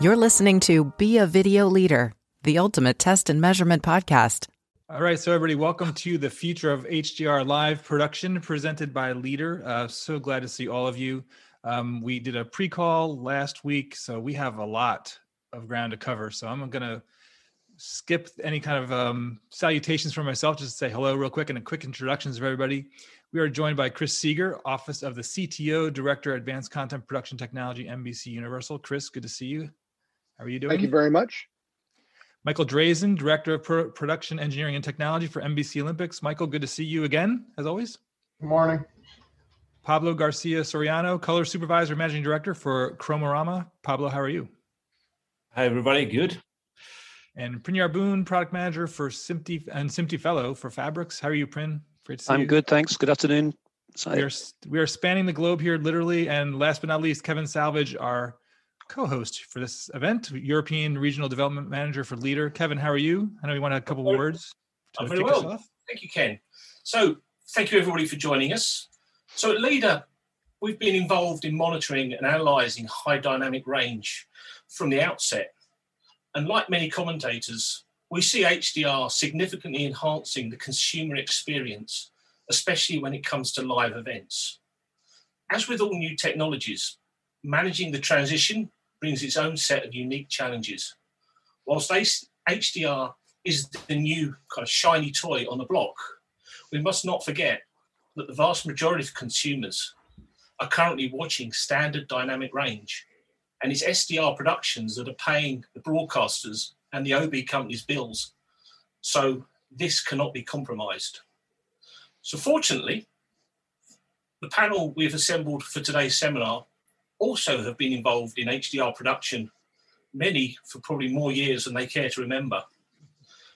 You're listening to Be a Video Leader, the ultimate test and measurement podcast. All right, so everybody, welcome to the Future of HDR live production presented by Leader. Uh, so glad to see all of you. Um, we did a pre-call last week, so we have a lot of ground to cover. So I'm going to skip any kind of um, salutations for myself, just to say hello real quick and a quick introductions of everybody. We are joined by Chris Seeger, Office of the CTO, Director, Advanced Content Production Technology, NBC Universal. Chris, good to see you. How are you doing? Thank you very much. Michael Drazen, Director of Pro- Production Engineering and Technology for NBC Olympics. Michael, good to see you again, as always. Good morning. Pablo Garcia Soriano, Color Supervisor, Managing Director for Cromorama. Pablo, how are you? Hi, everybody. Good. And Prin Boon, Product Manager for SMPTE and SMPTE Fellow for Phabrix. How are you, Prin? Great to see I'm you. good, thanks. Good afternoon. We are, we are spanning the globe here, literally. And last but not least, Kevin Salvage, our co-host for this event, European Regional Development Manager for Leader. Kevin, how are you? I know you want a couple of words. I'm very well. Thank you, Ken. So thank you everybody for joining us. So at Leader, we've been involved in monitoring and analysing high dynamic range from the outset. And like many commentators, we see HDR significantly enhancing the consumer experience, especially when it comes to live events. As with all new technologies, managing the transition brings its own set of unique challenges. Whilst HDR is the new kind of shiny toy on the block, we must not forget that the vast majority of consumers are currently watching standard dynamic range, and it's SDR productions that are paying the broadcasters and the OB companies' bills. So this cannot be compromised. So, fortunately, the panel we've assembled for today's seminar also have been involved in HDR production, many for probably more years than they care to remember.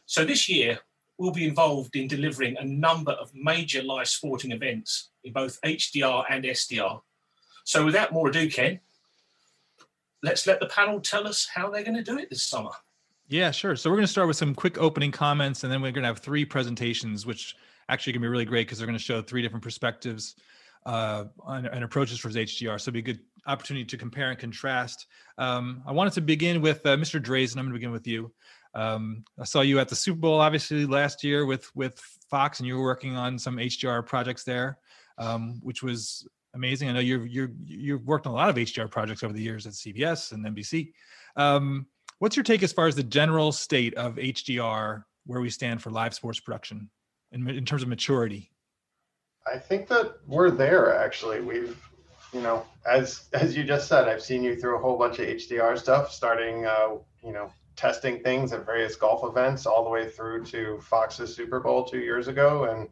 So this year, we'll be involved in delivering a number of major live sporting events in both HDR and SDR. So without more ado, Ken, let's let the panel tell us how they're going to do it this summer. Yeah, sure. So we're going to start with some quick opening comments, and then we're going to have three presentations, which actually to be really great because they're going to show three different perspectives uh, and, approaches for HDR. So it'll be good opportunity to compare and contrast. Um, I wanted to begin with uh, Mr. Drazen. I'm going to begin with you. Um, I saw you at the Super Bowl, obviously last year with with Fox, and you were working on some HDR projects there, um, which was amazing. I know you've you you've worked on a lot of HDR projects over the years at CBS and NBC. Um, what's your take as far as the general state of HDR, where we stand for live sports production, in, in terms of maturity? I think that we're there. Actually, we've you know, as as you just said, I've seen you through a whole bunch of HDR stuff, starting uh, you know testing things at various golf events, all the way through to Fox's Super Bowl two years ago, and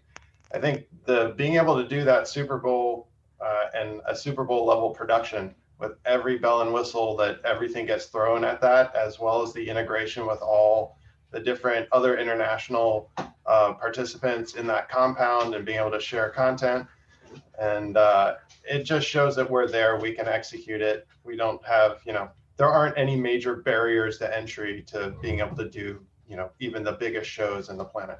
I think the being able to do that Super Bowl uh, and a Super Bowl level production with every bell and whistle that everything gets thrown at that, as well as the integration with all the different other international uh, participants in that compound and being able to share content. And uh, it just shows that we're there. We can execute it. We don't have, you know, there aren't any major barriers to entry to being able to do, you know, even the biggest shows in the planet.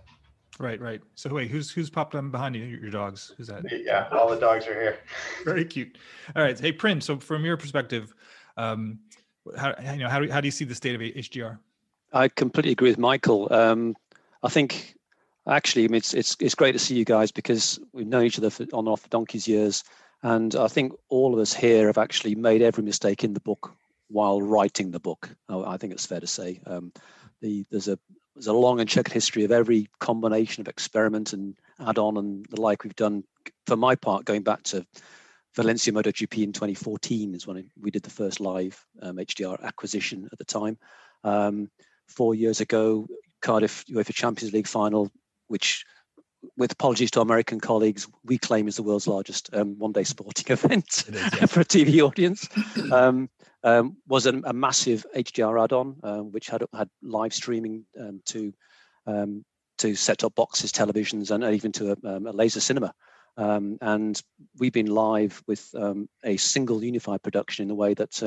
Right, right. So wait, who's who's popped on behind you? Your dogs? Who's that? Yeah, all the dogs are here. Very cute. All right. Hey, Prin. So from your perspective, um, how you know how do how do you see the state of HDR? I completely agree with Michael. Um, I think actually, I mean, it's it's it's great to see you guys because we've known each other for, on and off for donkey's years. And I think all of us here have actually made every mistake in the book while writing the book. I think it's fair to say. Um, the, there's a there's a long and checkered history of every combination of experiment and add-on and the like we've done. For my part, going back to Valencia MotoGP in 2014 is when we did the first live um, HDR acquisition at the time. Um, four years ago, Cardiff UEFA Champions League final, which with apologies to our American colleagues, we claim is the world's largest um, one-day sporting event is, for a TV audience. Um, um, was a, a, massive HDR add-on, um, which had had live streaming um, to um, to set-top boxes, televisions, and even to a, a laser cinema. And we've been live with a single unified production in the way that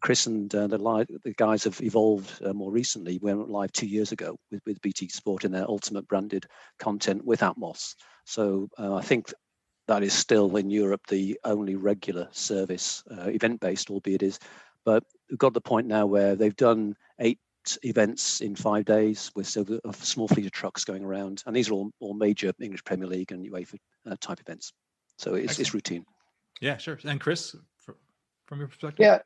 Chris and uh, the, live, the guys have evolved uh, more recently. We went live two years ago with, with BT Sport in their ultimate branded content with Atmos. So uh, I think that is still in Europe the only regular service, uh, event based, albeit is but we've got the point now where they've done events in five days with so a small fleet of trucks going around, and these are all, all major English Premier League and UEFA uh, type events. So it's, it's routine. Yeah, sure. And Chris, from your perspective? Yeah.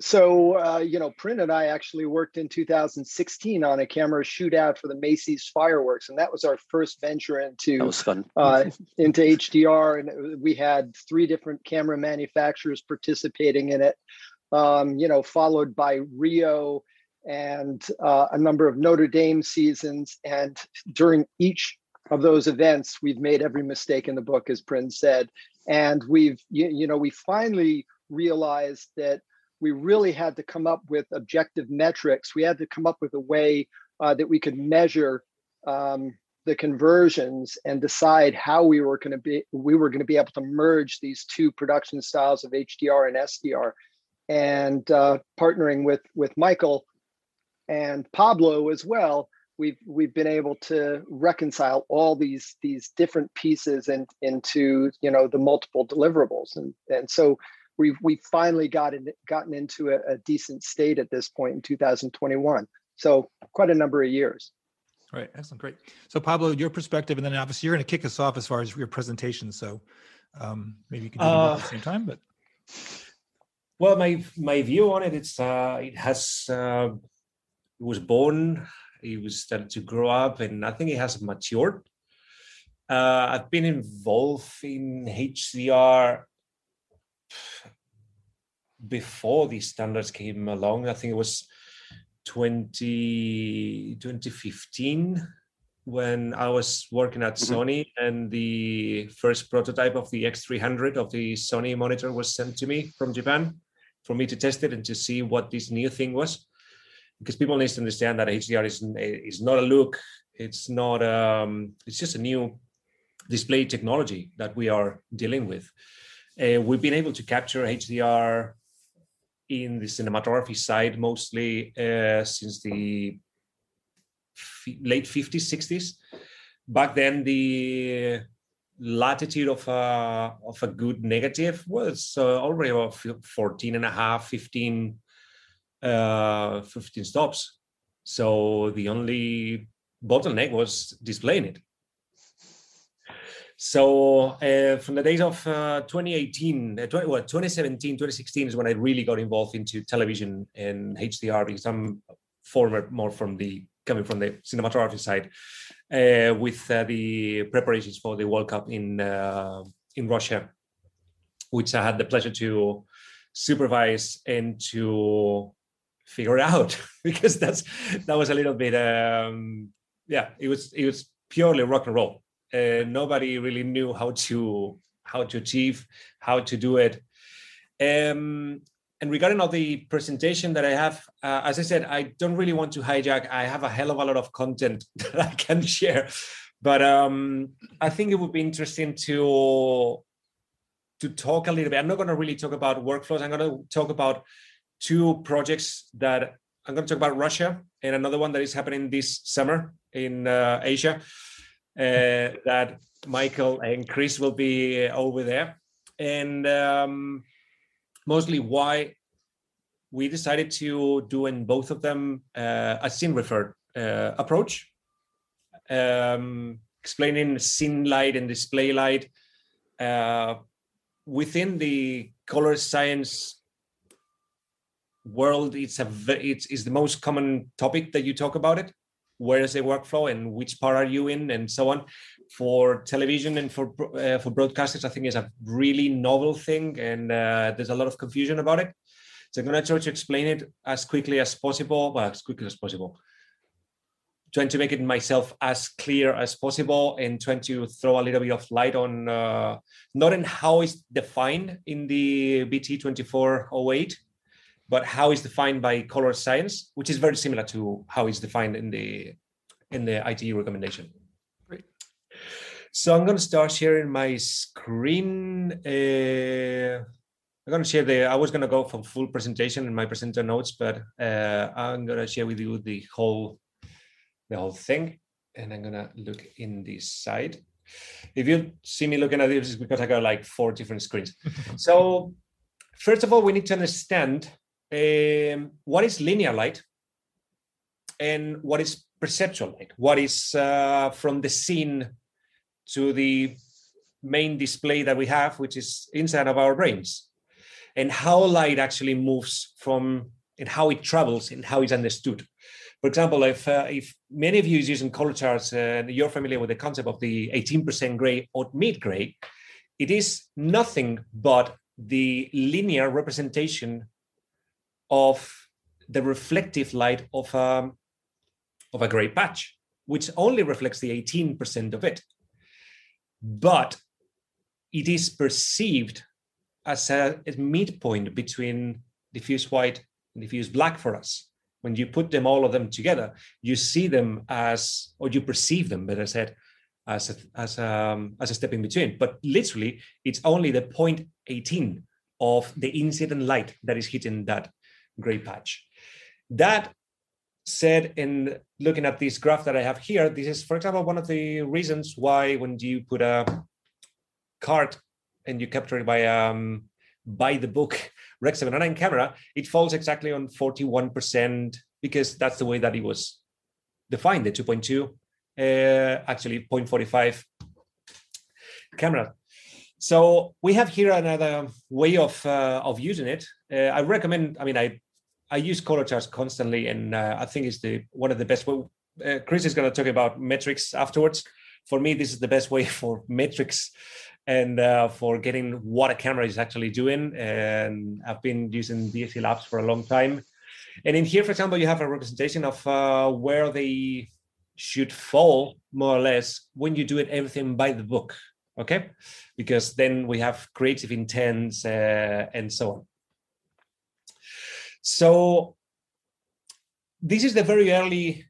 So, uh, you know, Prin and I actually worked in 2016 on a camera shootout for the Macy's fireworks, and that was our first venture into that was fun. uh, into HDR. And we had three different camera manufacturers participating in it. Um, you know, followed by Rio and uh, a number of Notre Dame seasons. And during each of those events, we've made every mistake in the book, as Prince said, and we've you, you know we finally realized that we really had to come up with objective metrics. We had to come up with a way uh, that we could measure um, the conversions and decide how we were going to be we were going to be able to merge these two production styles of HDR and SDR. And uh, partnering with with Michael and Pablo as well, we've we've been able to reconcile all these these different pieces and into you know the multiple deliverables and and so we've we finally gotten gotten into a, a, decent state at this point in 2021. So quite a number of years. Right, excellent, great. So Pablo, your perspective, and then obviously you're going to kick us off as far as your presentation. So um, maybe you can do uh, at the same time. But well, my my view on it, it's uh, it has uh, it was born, he was started to grow up, and I think he has matured. Uh, I've been involved in HDR before these standards came along. I think it was 20, 2015 when I was working at mm-hmm. Sony and the first prototype of the X300 of the Sony monitor was sent to me from Japan for me to test it and to see what this new thing was. Because people need to understand that HDR is, is not a look, it's not, um, it's just a new display technology that we are dealing with. Uh, we've been able to capture HDR in the cinematography side mostly uh, since the f- late 50s, 60s. Back then, the latitude of a, of a good negative was uh, already about 14 and a half, 15, uh, 15 stops. So the only bottleneck was displaying it. So uh, from the days of uh, 2018, uh, 20, well, 2017, 2016 is when I really got involved into television and HDR because I'm former more from the coming from the cinematography side uh, with uh, the preparations for the World Cup in in Russia, which I had the pleasure to supervise and to figure out because that's that was a little bit um, yeah it was it was purely rock and roll. Uh, nobody really knew how to how to achieve how to do it. Um, and regarding all the presentation that i have uh, as i said i don't really want to hijack. I have a hell of a lot of content that i can share. But um, i think it would be interesting to to talk a little bit. I'm not going to really talk about workflows. I'm going to talk about two projects that i'm going to talk about russia and another one that is happening this summer in uh, asia uh, that Michael and Chris will be over there. And um, mostly why we decided to do in both of them uh, a scene referred uh, approach, um, explaining scene light and display light uh, within the color science world. It's a it's, it's the most common topic that you talk about it. Where is the workflow and which part are you in and so on. For television and for uh, for broadcasters i think is a really novel thing and uh, there's a lot of confusion about it. So i'm going to try to explain it as quickly as possible well as quickly as possible. Trying to make it myself as clear as possible and trying to throw a little bit of light on uh, not in how it's defined in the bt 2408 but how is defined by color science, which is very similar to how it's defined in the in the ITU recommendation. Great. So I'm going to start sharing my screen. Uh, I'm going to share the. I was going to go for full presentation in my presenter notes, but uh, I'm going to share with you the whole the whole thing, and I'm going to look in this side. If you see me looking at this, it's because I got like four different screens. so first of all, we need to understand um, what is linear light and what is perceptual light? What is uh, from the scene to the main display that we have, which is inside of our brains, and how light actually moves from and how it travels and how it's understood. For example, if uh, if many of you is using color charts and you're familiar with the concept of the 18% gray or mid gray, it is nothing but the linear representation of the reflective light of um, of a gray patch, which only reflects the 18% of it. But it is perceived as a, a midpoint between diffuse white and diffuse black for us. When you put them all of them together, you see them as, or you perceive them, better said, as a, as a, um, as a step in between. But literally, it's only the 0.18 of the incident light that is hitting that gray patch. That said, in looking at this graph that I have here, this is, for example, one of the reasons why when you put a card and you capture it by um, by the book Rec 709 camera, it falls exactly on 41% because that's the way that it was defined, the 2.2, uh, actually 0.45 camera. So we have here another way of uh, of using it. Uh, I recommend. I mean, I I use color charts constantly, and uh, I think it's the one of the best. Well, uh, Chris is going to talk about metrics afterwards. For me, this is the best way for metrics and uh, for getting what a camera is actually doing. And I've been using DSC Labs for a long time. And in here, for example, you have a representation of uh, where they should fall more or less when you do it everything by the book. Okay, because then we have creative intents uh, and so on. So this is the very early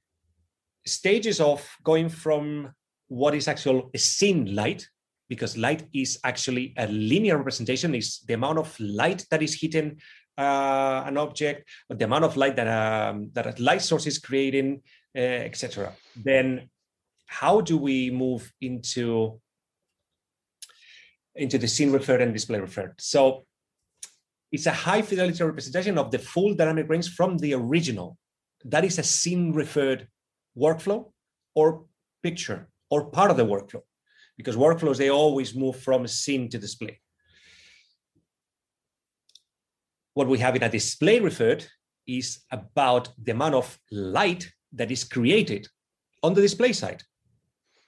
stages of going from what is actual scene light because light is actually a linear representation. Is the amount of light that is hitting uh, an object the amount of light that um, that a light source is creating uh, etc then how do we move into into the scene referred and display referred? So it's a high fidelity representation of the full dynamic range from the original that is a scene referred workflow or picture or part of the workflow because workflows, they always move from scene to display. What we have in a display referred is about the amount of light that is created on the display side,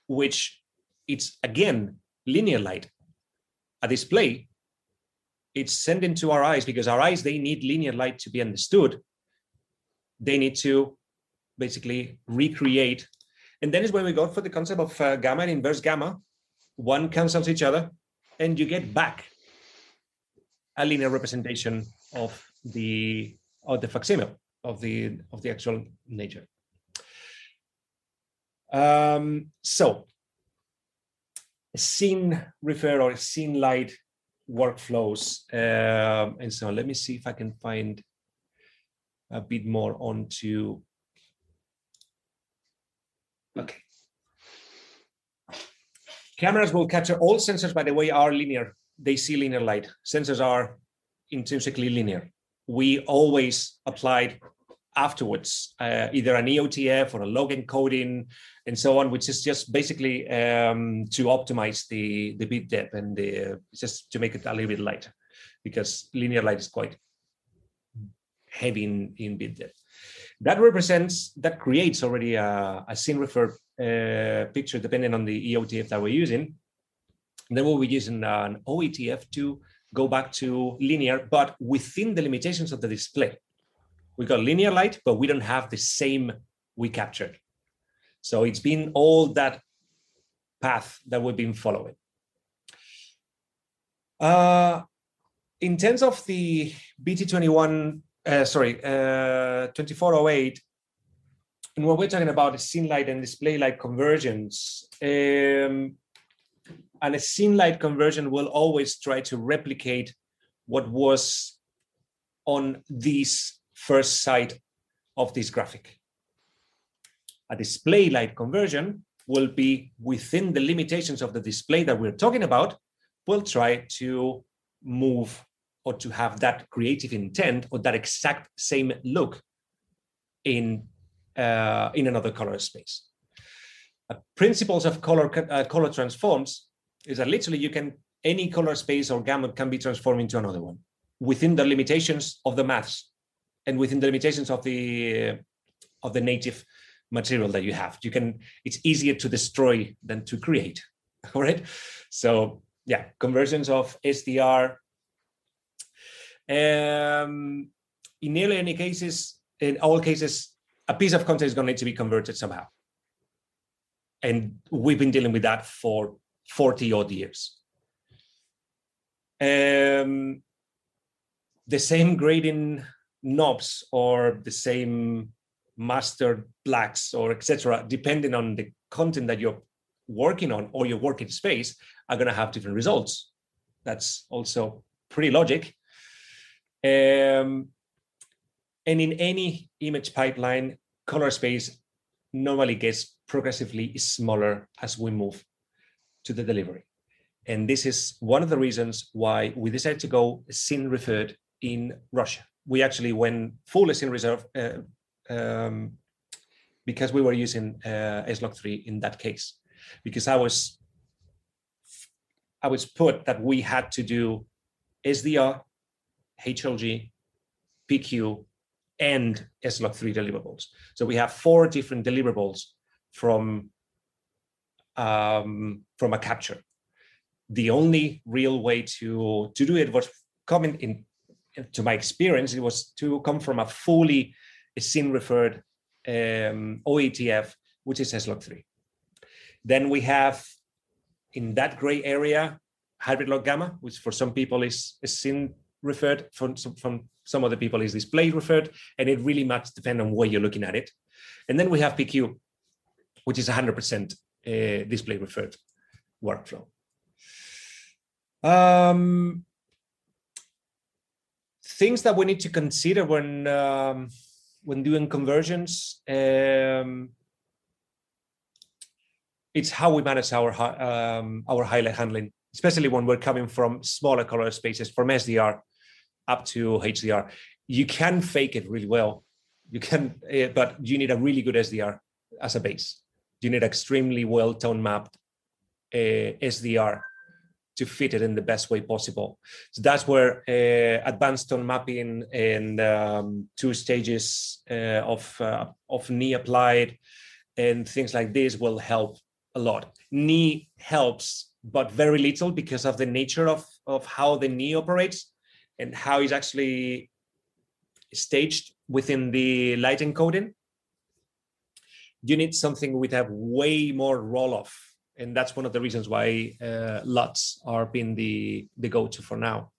which it's again linear light. A display, it's sent into our eyes because our eyes they need linear light to be understood. They need to basically recreate, and then is when we go for the concept of uh, gamma and inverse gamma, one cancels each other, and you get back a linear representation of the of the facsimile of the of the actual nature. Um, so scene refer or scene light workflows um, and so. Let me see if I can find a bit more onto. Okay. Cameras will capture all sensors, by the way, are linear. They see linear light. Sensors are intrinsically linear. We always applied afterwards uh, either an EOTF or a log encoding and so on, which is just basically um, to optimize the, the bit depth and the, uh, just to make it a little bit lighter because linear light is quite heavy in, in bit depth. That represents, that creates already a, a scene refer uh, picture depending on the EOTF that we're using. And then we'll be using an OETF to go back to linear, but within the limitations of the display. We got linear light, but we don't have the same we captured. So it's been all that path that we've been following. Uh, in terms of the BT21, uh, sorry, uh, 2408, and what we're talking about is scene light and display light convergence. um, and a scene light conversion will always try to replicate what was on this first side of this graphic. A display light conversion will be within the limitations of the display that we're talking about, will try to move or to have that creative intent or that exact same look in uh, in another color space. Uh, principles of color uh, color transforms is that literally you can any color space or gamut can be transformed into another one within the limitations of the maths and within the limitations of the of the native material that you have. You can it's easier to destroy than to create. All right. So yeah, conversions of SDR. Um, in nearly any cases, in all cases, a piece of content is going to need to be converted somehow. And we've been dealing with that for 40 odd years. Um, the same grading knobs or the same master blacks or etc depending on the content that you're working on or your working space are going to have different results. That's also pretty logic. Um, and in any image pipeline color space normally gets progressively smaller as we move to the delivery. And this is one of the reasons why we decided to go scene referred in russia we actually went full scene reserve uh, um, because we were using uh, S-Log3 in that case, because I was I was put that we had to do SDR, HLG, PQ, and S-Log3 deliverables. So we have four different deliverables from um, from a capture. The only real way to to do it was coming in to my experience. It was to come from a fully scene referred um, OETF, which is S-Log3. Then we have in that gray area hybrid log gamma, which for some people is, is scene referred, from, from some other people is display referred, and it really much depends on where you're looking at it. And then we have PQ, which is 100% uh, display referred workflow. Um, things that we need to consider when um, when doing conversions, um, it's how we manage our um, our highlight handling, especially when we're coming from smaller color spaces, from SDR up to HDR. You can fake it really well, you can, uh, but you need a really good SDR as a base. You need extremely well tone mapped uh, SDR to fit it in the best way possible. So that's where uh, advanced tone mapping and um, two stages uh, of uh, of knee applied and things like this will help a lot. Knee helps, but very little because of the nature of of how the knee operates and how it's actually staged within the light encoding. You need something with a way more roll off and that's one of the reasons why uh, LUTs are being the the go-to for now.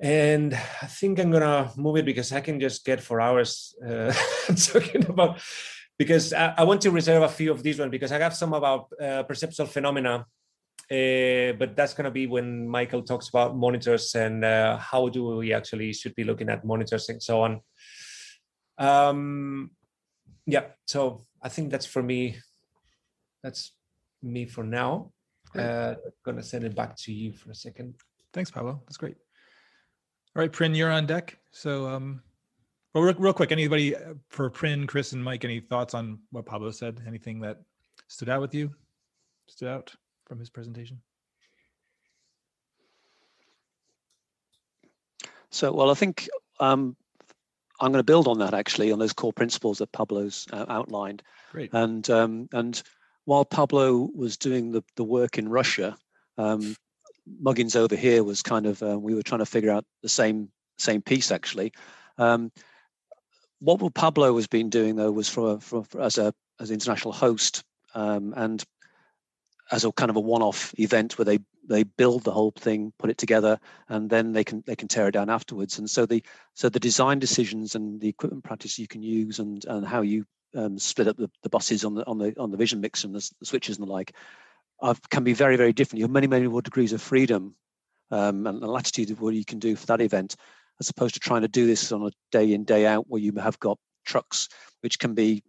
And I think I'm gonna move it because I can just get for hours uh, talking about because I, I, want to reserve a few of these ones because I have some about uh, perceptual phenomena, uh, but that's gonna be when Michael talks about monitors and uh, how do we actually should be looking at monitors and so on. Um, yeah, so I think that's for me that's me for now. Uh, gonna send it back to you for a second. Thanks, Pablo. That's great. All right, Prin, you're on deck. So, um, well, real, real quick, anybody uh, for Prin, Chris, and Mike, any thoughts on what Pablo said? Anything that stood out with you? Stood out from his presentation? So, well, I think um, I'm going to build on that actually on those core principles that Pablo's uh, outlined. Great. And um, and while Pablo was doing the, the work in Russia, um, Muggins over here was kind of uh, we were trying to figure out the same same piece actually. Um, what Pablo was been doing though was for, for, for as a as an international host um, and as a kind of a one-off event where they they build the whole thing, put it together, and then they can they can tear it down afterwards. And so the so the design decisions and the equipment practice you can use and and how you um, split up the, the buses on the on the on the vision mix and the, the switches and the like uh, can be very very different. You have many many more degrees of freedom um, and, the latitude of what you can do for that event, as opposed to trying to do this on a day in day out where you have got trucks which can be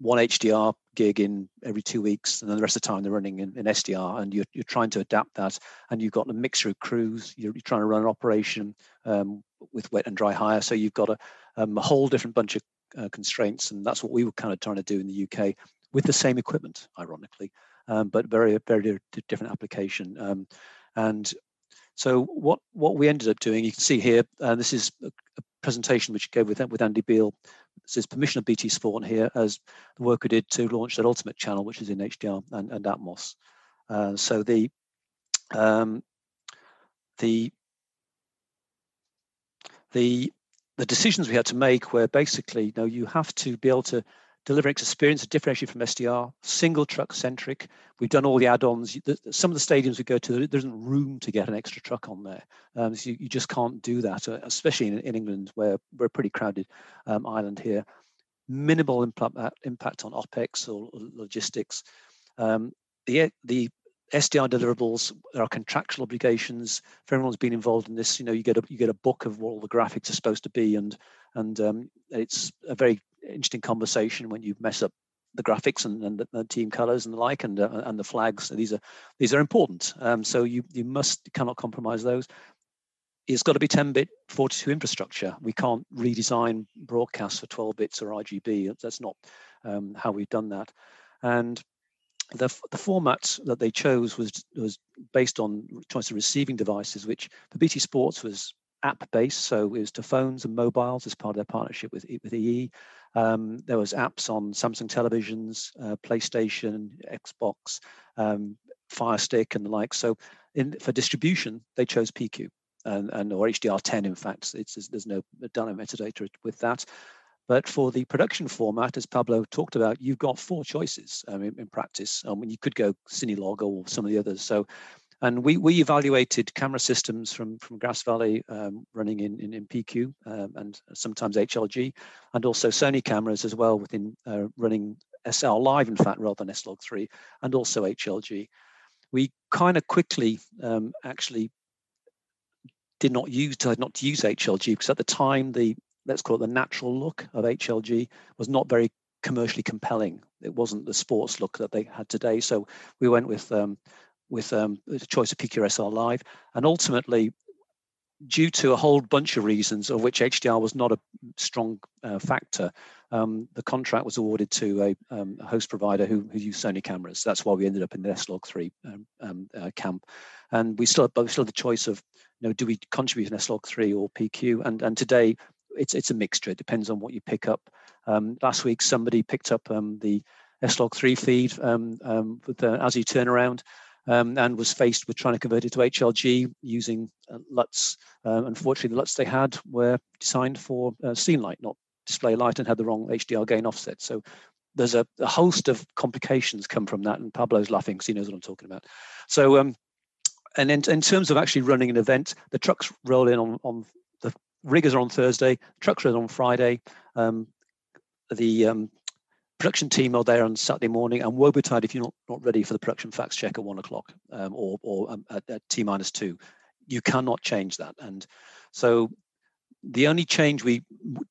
one HDR gig in every two weeks, and then the rest of the time they're running in, in SDR, and you're, you're trying to adapt that, and you've got a mixture of crews. You're, you're trying to run an operation um, with wet and dry hire, so you've got a, um, a whole different bunch of uh, constraints, and that's what we were kind of trying to do in the UK with the same equipment, ironically, um, but very very different application. Um, and so what what we ended up doing, you can see here, uh, this is a, a presentation which gave with with Andy Beale. This is permission of BT Sport here as the work we did to launch that Ultimate channel, which is in HDR and, and Atmos. Uh, so the um, the the the decisions we had to make were basically, you know, you have to be able to deliver experience differentiated from SDR, single truck centric. We've done all the add-ons. Some of the stadiums we go to, there isn't room to get an extra truck on there. Um, so you, you, just can't do that, uh, especially in, in, England where we're a pretty crowded um, island here. Minimal impact, uh, impact on OPEX or, or logistics. Um, the, the SDR deliverables, there are contractual obligations. For everyone who's been involved in this, you know, you get a you get a book of what all the graphics are supposed to be, and and um, it's a very interesting conversation when you mess up the graphics and, and the, the team colors and the like and uh, and the flags. So These are these are important. Um, so you you must cannot compromise those. It's got to be 10-bit 42 infrastructure. We can't redesign broadcasts for 12 bits or RGB. That's not um, how we've done that. And the, the format that they chose was was based on choice of receiving devices, which for BT Sports was app based, so it was to phones and mobiles as part of their partnership with with EE. Um, there was apps on Samsung televisions, uh, PlayStation, Xbox, um, Fire Stick, and the like. So, in, for distribution, they chose PQ and, and or HDR10. In fact, it's, there's no dynamic metadata with that. But for the production format, as Pablo talked about, you've got four choices um, in, in, practice. Um, you could go Cinelog or some of the others. So and we, we evaluated camera systems from, from Grass Valley um, running in, in, in PQ um, and sometimes HLG, and also Sony cameras as well within uh, running SL Live, in fact, rather than S-Log3, and also HLG. We kind of quickly um, actually did not use decided not to use HLG because at the time the let's call it the natural look of HLG was not very commercially compelling. It wasn't the sports look that they had today. So we went with um, with um, the choice of PQSL Live. And ultimately, due to a whole bunch of reasons, of which HDR was not a strong uh, factor, um, the contract was awarded to a, um, a host provider who, who, used Sony cameras. That's why we ended up in the S-Log3 um, um, uh, camp. And we still, but we still had the choice of, you know, do we contribute an S-Log3 or PQ? And and today, it's it's a mixture. It depends on what you pick up. Um, last week, somebody picked up the S-Log3 feed with the ASI turnaround um, and was faced with trying to convert it to HLG using uh, LUTs. Uh, unfortunately, the LUTs they had were designed for uh, scene light, not display light, and had the wrong HDR gain offset. So there's a, a host of complications come from that, and Pablo's laughing because he knows what I'm talking about. So, um, and in, in terms of actually running an event, the trucks roll in on, on riggers are on Thursday, trucks are on Friday. Um, the um, production team are there on Saturday morning, and woe betide if you're not, not ready for the production facts check at one o'clock um, or, or um, at, at T minus two. You cannot change that. And so the only change we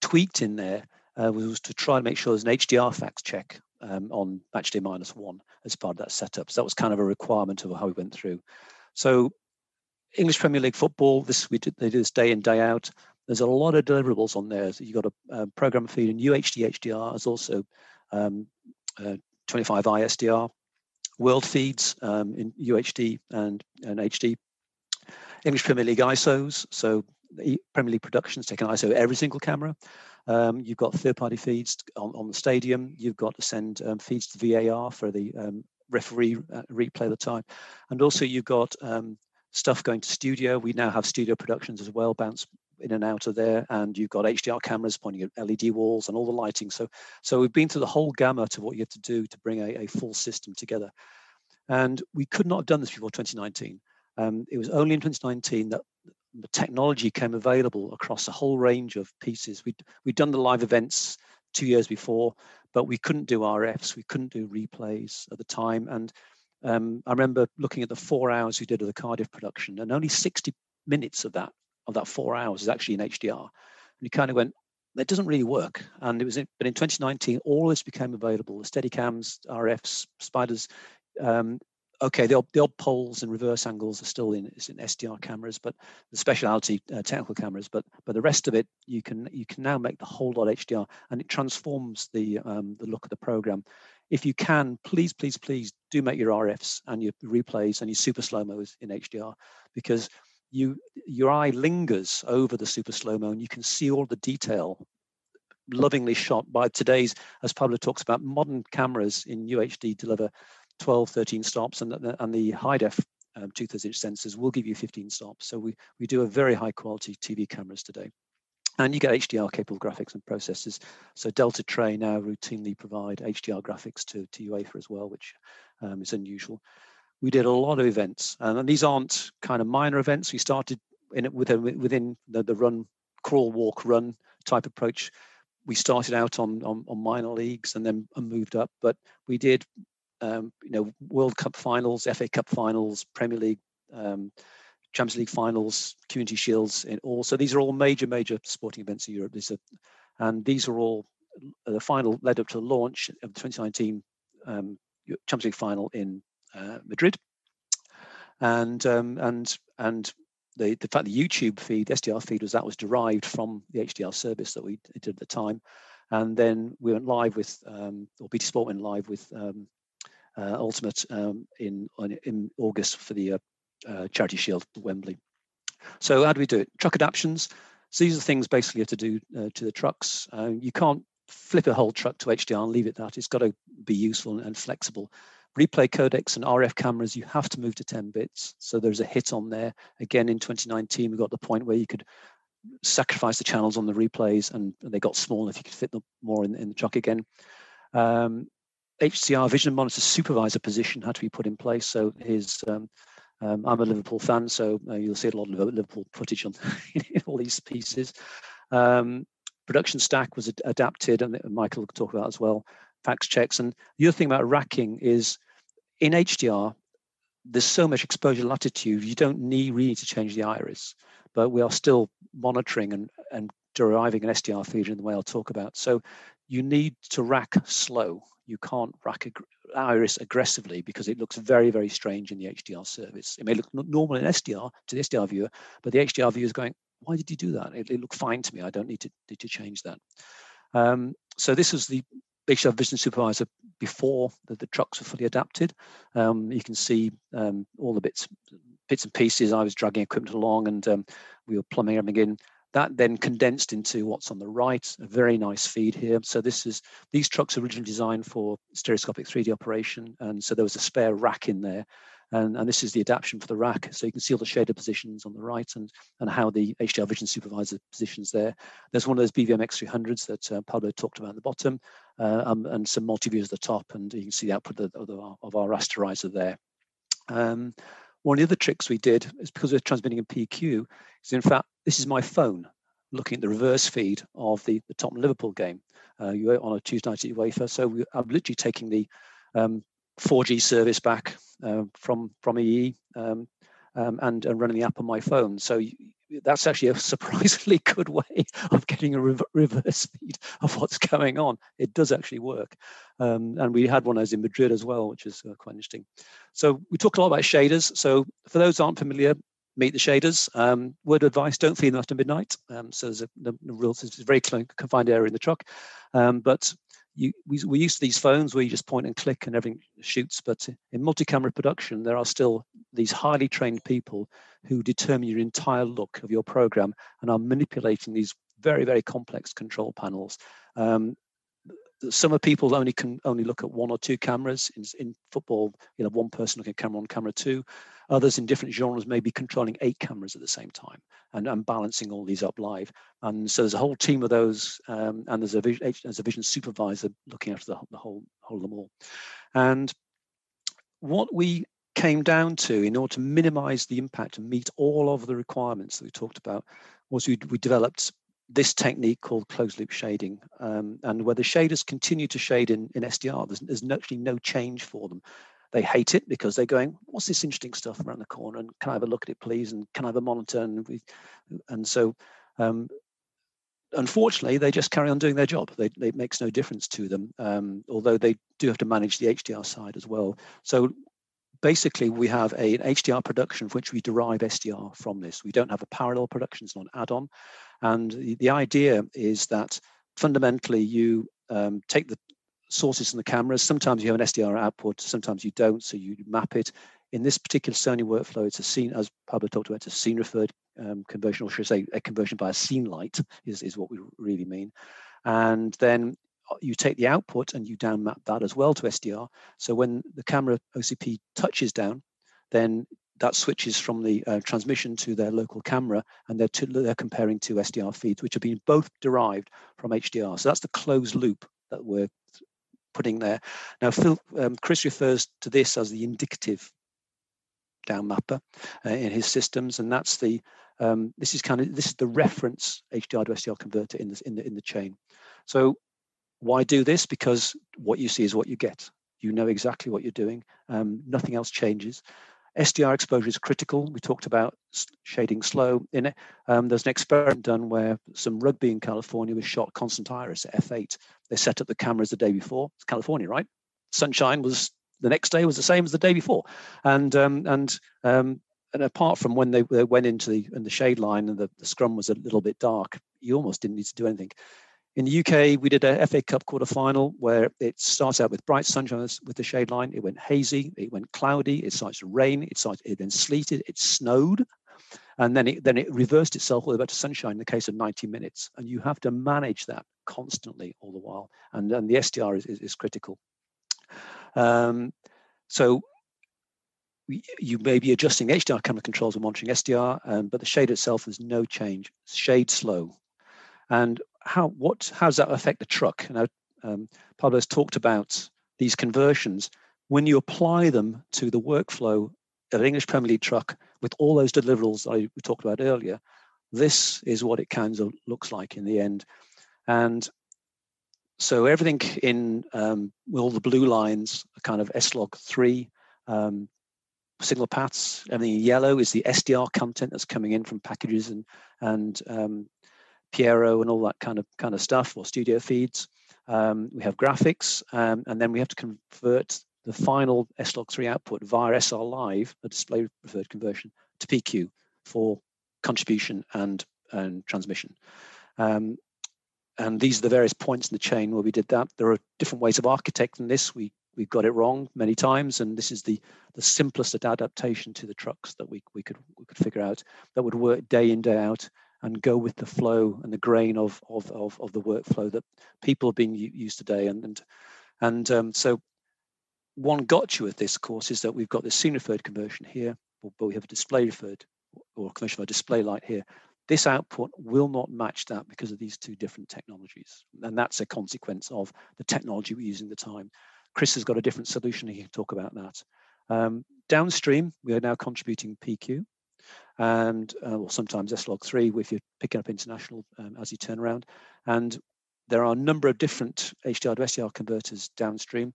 tweaked in there uh, was to try and make sure there's an HDR facts check um, on match day minus one as part of that setup. So that was kind of a requirement of how we went through. So English Premier League football, this we did, they do this day in day out. There's a lot of deliverables on there. So you've got a, a program feed in UHD HDR. There's also um, uh, 25 ISDR, world feeds um, in UHD and, and HD, English Premier League ISOs, so Premier League Productions take an ISO every single camera. Um, you've got third-party feeds on, on the stadium. You've got to send um, feeds to VAR for the um, referee uh, replay of the time, and also you've got um, stuff going to studio. We now have studio productions as well, bounce in and out of there, and you've got HDR cameras pointing at LED walls and all the lighting. So, so we've been through the whole gamut of what you have to do to bring a, a full system together. And we could not have done this before 2019. Um, it was only in 2019 that the technology came available across a whole range of pieces. We'd, we'd done the live events two years before, but we couldn't do RFs, we couldn't do replays at the time. And um, I remember looking at the four hours we did of the Cardiff production, and only 60 minutes of that of that four hours is actually in HDR. And you kind of went, that doesn't really work. And it was, in, but in 2019, all this became available: the Steadicams, RFs, spiders. Um, okay, the the odd poles and reverse angles are still in, in SDR cameras, but the specialty uh, technical cameras. But but the rest of it, you can you can now make the whole lot HDR, and it transforms the um, the look of the program. If you can, please, please, please do make your RFs and your replays and your super slow mos in HDR because you your eye lingers over the super slow mo and you can see all the detail lovingly shot by today's as pablo talks about modern cameras in uhd deliver 12 13 stops and the, and the high def um, two-thirds inch sensors will give you 15 stops. So we we do a very high quality tv cameras today. And you get HDR capable graphics and processors. So Deltatre now routinely provide HDR graphics to, to UEFA as well, which um, is unusual we did a lot of events, and these aren't kind of minor events. We started in it within within the, the run, crawl, walk, run type approach. We started out on, on, on minor leagues and then moved up, but we did, um, you know, World Cup finals, FA Cup finals, Premier League, um, Champions League finals, Community Shields, and all. So these are all major, major sporting events in Europe. These are, and these are all the final led up to the launch of the 2019 um, Champions League final in uh, Madrid, and um, and and the the fact the YouTube feed, the SDR feed, was that was derived from the HDR service that we did at the time, and then we went live with um, or BT Sport went live with um, uh, Ultimate um, in in August for the uh, uh, Charity Shield Wembley. So how do we do it? Truck adaptions. So these are things basically you have to do uh, to the trucks. Uh, you can't flip a whole truck to HDR and leave it that. It's got to be useful and flexible replay codecs and RF cameras, you have to move to 10 bits. So there's a hit on there. Again, in 2019, we got the point where you could sacrifice the channels on the replays and they got small if you could fit them more in, in the truck again. Um, HDR vision monitor supervisor position had to be put in place. So his, um, um, I'm a Liverpool fan, so uh, you'll see a lot of Liverpool footage on all these pieces. Um, production stack was ad- adapted, and Michael will talk about as well. Fax checks, and the other thing about racking is in HDR, there's so much exposure latitude, you don't need really to change the iris, but we are still monitoring and, and deriving an SDR feed in the way I'll talk about. So you need to rack slow. You can't rack ag- iris aggressively because it looks very, very strange in the HDR service. It may look normal in SDR to the SDR viewer, but the HDR viewer is going, why did you do that? It, it looked fine to me. I don't need to, need to change that. Um, so this is the HDR Vision Supervisor before the, the trucks were fully adapted. Um, you can see um, all the bits, bits and pieces. I was dragging equipment along, and um, we were plumbing everything in. That then condensed into what's on the right. A very nice feed here. So this is these trucks originally designed for stereoscopic 3D operation, and so there was a spare rack in there and, and this is the adaptation for the rack. So you can see all the shader positions on the right and, and how the HDR Vision Supervisor positions there. There's one of those BVM X300s that uh, Pablo talked about at the bottom um, and some multi-views at the top. And you can see the output of, the, of our rasterizer there. Um, one of the other tricks we did is because we're transmitting in PQ, is in fact, this is my phone looking at the reverse feed of the, the Tottenham Liverpool game uh, on a Tuesday night at UEFA. So we, I'm literally taking the um, 4G service back uh, from from EE um, um, and, and running the app on my phone. So you, that's actually a surprisingly good way of getting a re- reverse feed of what's going on. It does actually work, um, and we had one of those in Madrid as well, which is uh, quite interesting. So we talk a lot about shaders. So for those aren't familiar, meet the shaders. Um, word of advice: don't feed them after midnight. Um, so there's a. It's a very confined area in the truck, um, but we, we used to these phones where you just point and click and everything shoots, but in multi-camera production, there are still these highly trained people who determine your entire look of your program and are manipulating these very, very complex control panels. Um, some of people only can only look at one or two cameras in, in football you know one person looking at camera on camera two. Others in different genres may be controlling eight cameras at the same time and, and balancing all these up live. And so there's a whole team of those um, and there's a vision there's a vision supervisor looking after the, the whole whole of them all. And what we came down to in order to minimize the impact and meet all of the requirements that we talked about was we, we developed this technique called closed loop shading, um, and where the shaders continue to shade in, in SDR, there's, there's actually no change for them. They hate it because they're going, "What's this interesting stuff around the corner? And can I have a look at it, please? And can I have a monitor?" And we, and so um, unfortunately, they just carry on doing their job. They, it makes no difference to them, um, although they do have to manage the HDR side as well. So basically, we have a, an HDR production which we derive SDR from this. We don't have a parallel production, it's not an add-on. And the, the idea is that fundamentally you um, take the sources from the cameras. Sometimes you have an SDR output, sometimes you don't, so you map it. In this particular Sony workflow, it's a scene, as Pablo talked about, it's a scene referred um, conversion, or should I say a conversion by a scene light is, is what we really mean. And then you take the output and you down map that as well to SDR. So when the camera OCP touches down, then that switches from the uh, transmission to their local camera, and they're, to, they're comparing two SDR feeds, which have been both derived from HDR. So that's the closed loop that we're putting there. Now, Phil, um, Chris refers to this as the indicative down mapper uh, in his systems, and that's the um, this is kind of this is the reference HDR to SDR converter in the in the in the chain. So why do this? Because what you see is what you get. You know exactly what you're doing. Um, nothing else changes. SDR exposure is critical. We talked about shading slow in it. Um, there's an experiment done where some rugby in California was shot constant iris at f8. They set up the cameras the day before. It's California, right? Sunshine was the next day was the same as the day before, and um, and um, and apart from when they, they went into the in the shade line and the, the scrum was a little bit dark, you almost didn't need to do anything. In the UK, we did a FA Cup quarter final where it starts out with bright sunshine with the shade line. It went hazy, it went cloudy, it starts to rain, it starts, it then sleeted, it snowed, and then it then it reversed itself all the way back to sunshine in the case of 90 minutes. And you have to manage that constantly all the while, and, and the SDR is, is, is critical. Um, so you may be adjusting HDR camera controls and monitoring SDR, um, but the shade itself has no change. Shade slow. And how what how does that affect the truck? Now, um, Pablo's talked about these conversions. When you apply them to the workflow of an English Premier League truck with all those deliverables I we talked about earlier, this is what it kind of looks like in the end. And so everything in um, all the blue lines are kind of S-Log3 um, signal paths. Everything in yellow is the SDR content that's coming in from packages and and um, Piero and all that kind of kind of stuff, or studio feeds. Um, we have graphics, um, and then we have to convert the final S-Log3 output via SR Live, a display preferred conversion, to PQ for contribution and, and transmission. Um, and these are the various points in the chain where we did that. There are different ways of architecting this. We we've got it wrong many times, and this is the the simplest adaptation to the trucks that we we could we could figure out that would work day in day out and go with the flow and the grain of of of, of the workflow that people have been used today. And and and um, so one got you with this course is that we've got this scene referred conversion here, but we have a display referred or conversion by display light here. This output will not match that because of these two different technologies. And that's a consequence of the technology we're using at the time. Chris has got a different solution. He can talk about that. Um, downstream, we are now contributing PQ and uh, or sometimes S-Log3 if you're picking up international um, as you turn around. And there are a number of different HDR to SDR converters downstream.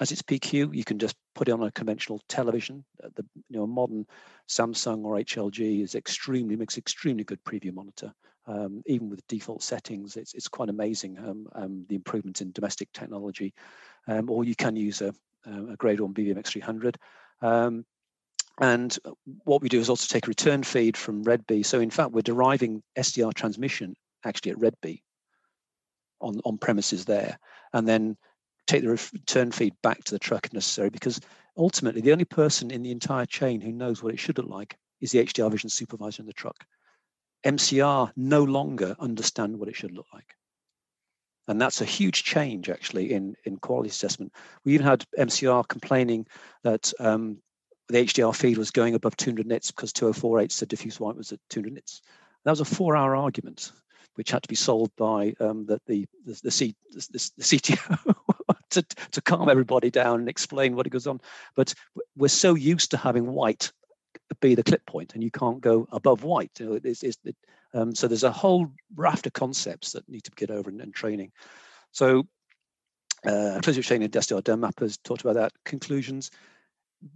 As it's PQ, you can just put it on a conventional television. Uh, the you know modern Samsung or HLG is extremely makes extremely good preview monitor. Um, even with default settings, it's it's quite amazing um, um, the improvements in domestic technology. Um, or you can use a, a grade one BVMX300. Um, and what we do is also take a return feed from RedBee. So in fact, we're deriving SDR transmission actually at RedBee on, on premises there, and then take the return feed back to the truck if necessary, because ultimately the only person in the entire chain who knows what it should look like is the HDR vision supervisor in the truck. MCR no longer understand what it should look like. And that's a huge change actually in, in quality assessment. We even had MCR complaining that um, the HDR feed was going above 200 nits because 2048 said diffuse white was at 200 nits. That was a four-hour argument, which had to be solved by um, the, the, the, C, the, the CTO to, to calm everybody down and explain what it goes on. But we're so used to having white be the clip point, and you can't go above white. You know, it, um, so there's a whole raft of concepts that need to get over in, training. So uh, closure training and SDR down mappers talked about that. Conclusions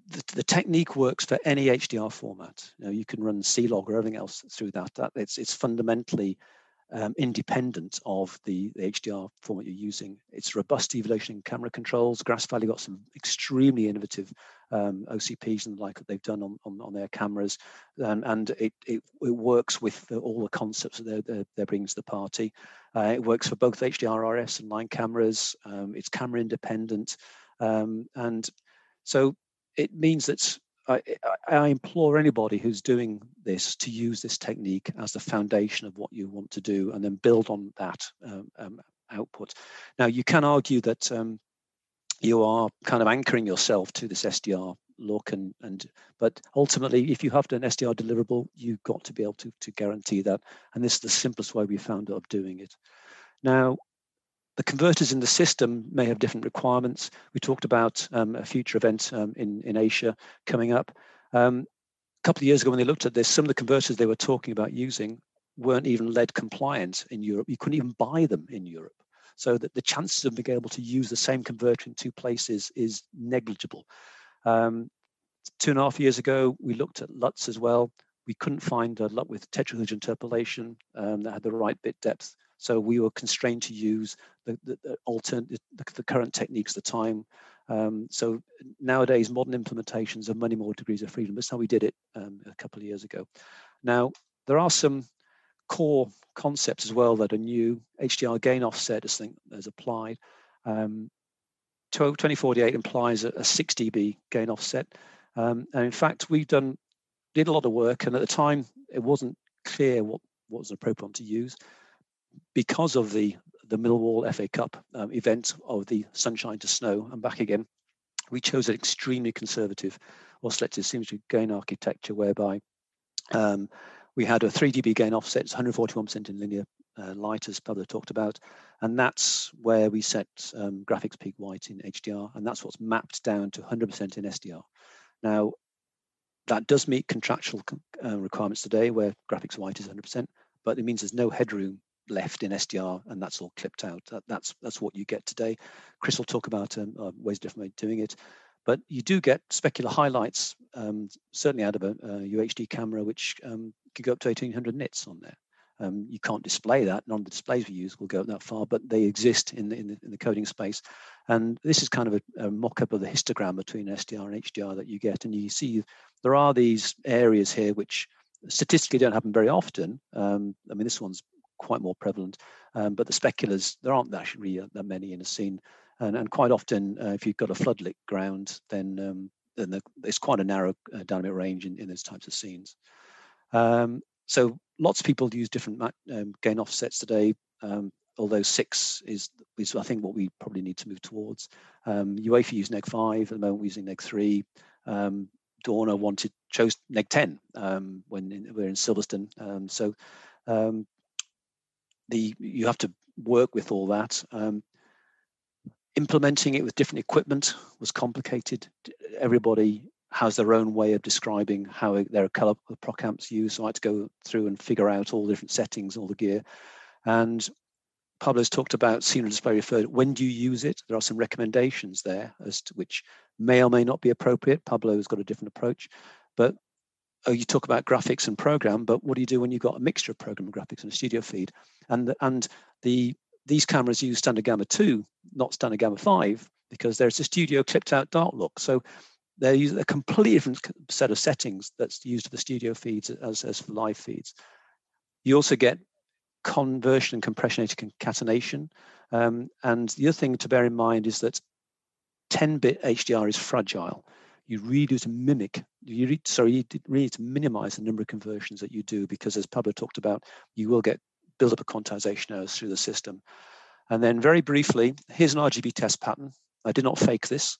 the, the, technique works for any HDR format. You know, you can run C-Log or everything else through that. That it's it's fundamentally um, independent of the, the, HDR format you're using. It's robust evolution in camera controls. Grass Valley got some extremely innovative um, OCPs and the like that they've done on, on, on their cameras, and, and it, it, it, works with the, all the concepts that they're, they're, they're bringing to the party. Uh, it works for both HDR RS and line cameras. Um, it's camera independent, um, and so it means that I, I, implore anybody who's doing this to use this technique as the foundation of what you want to do and then build on that um, um, output. Now, you can argue that um, you are kind of anchoring yourself to this SDR look and and but ultimately if you have an SDR deliverable you've got to be able to to guarantee that and this is the simplest way we found of doing it now the converters in the system may have different requirements. We talked about um, a future event um, in, in Asia coming up. Um, a couple of years ago when they looked at this, some of the converters they were talking about using weren't even lead compliant in Europe. You couldn't even buy them in Europe. So that the chances of being able to use the same converter in two places is negligible. Um, two and a half years ago, we looked at LUTs as well. We couldn't find a LUT with tetrahedral interpolation um, that had the right bit depth. So we were constrained to use the, the, the the, the, current techniques at the time. Um, so nowadays, modern implementations have many more degrees of freedom. That's how we did it um, a couple of years ago. Now, there are some core concepts as well that are new. HDR gain offset is thing as applied. Um, 2048 implies a, a 6 dB gain offset. Um, and in fact, we've done did a lot of work, and at the time, it wasn't clear what, what was appropriate to use because of the the Millwall FA Cup um, event of the sunshine to snow and back again, we chose an extremely conservative or selective symmetry gain architecture whereby um, we had a 3 dB gain offset, 141% in linear uh, light, as Pablo talked about. And that's where we set um, graphics peak white in HDR, and that's what's mapped down to 100% in SDR. Now, that does meet contractual uh, requirements today where graphics white is 100%, but it means there's no headroom left in SDR, and that's all clipped out. That, that's that's what you get today. Chris will talk about um, uh, ways different way of doing it, but you do get specular highlights, um, certainly out of a, a UHD camera, which um, could go up to 1800 nits on there. Um, you can't display that. None of the displays we use will go that far, but they exist in the, in the, in the coding space. And this is kind of a, a mock-up of the histogram between SDR and HDR that you get. And you see there are these areas here which statistically don't happen very often. Um, I mean, this one's quite more prevalent. Um, but the speculars, there aren't actually that many in a scene. And, and quite often, uh, if you've got a floodlit ground, then, um, then the, it's quite a narrow uh, dynamic range in, in those types of scenes. Um, so lots of people use different um, gain offsets today. Um, although six is, is I think what we probably need to move towards. Um, UEFA use neg five at the moment. We're using neg three. Dorna wanted chose neg ten um, when in, we're in Silverstone. Um, so um, the you have to work with all that. Um, implementing it with different equipment was complicated. Everybody has their own way of describing how their color proc amps used. So I had to go through and figure out all the different settings, all the gear. And Pablo's talked about scenery display referred. When do you use it? There are some recommendations there as to which may or may not be appropriate. Pablo's got a different approach, but oh, you talk about graphics and program, but what do you do when you've got a mixture of program and graphics and a studio feed? And and the these cameras use standard gamma 2, not standard gamma 5, because there's a studio clipped out dark look. So they use a completely different set of settings that's used for the studio feeds as, as for live feeds. You also get conversion and compression concatenation. Um, and the other thing to bear in mind is that 10-bit HDR is fragile you really need to mimic, you need, sorry, you really need to minimize the number of conversions that you do because as Pablo talked about, you will get build up a quantization errors through the system. And then very briefly, here's an RGB test pattern. I did not fake this.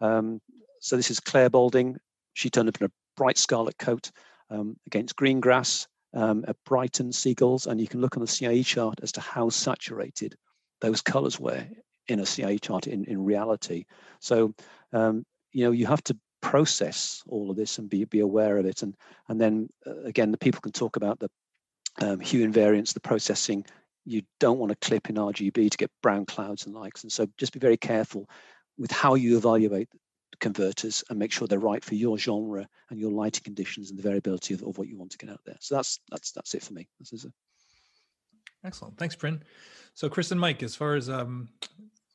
Um, so this is Clare Balding. She turned up in a bright scarlet coat um, against green grass um, at Brighton seagulls. And you can look on the CIE chart as to how saturated those colors were in a CIE chart in, in reality. So um, you know you have to process all of this and be be aware of it and and then uh, again the people can talk about the um, hue invariance the processing you don't want to clip in rgb to get brown clouds and likes and so just be very careful with how you evaluate converters and make sure they're right for your genre and your lighting conditions and the variability of, of what you want to get out there so that's that's that's it for me this is a Excellent. Thanks, Prin. So, Chris and Mike, as far as um,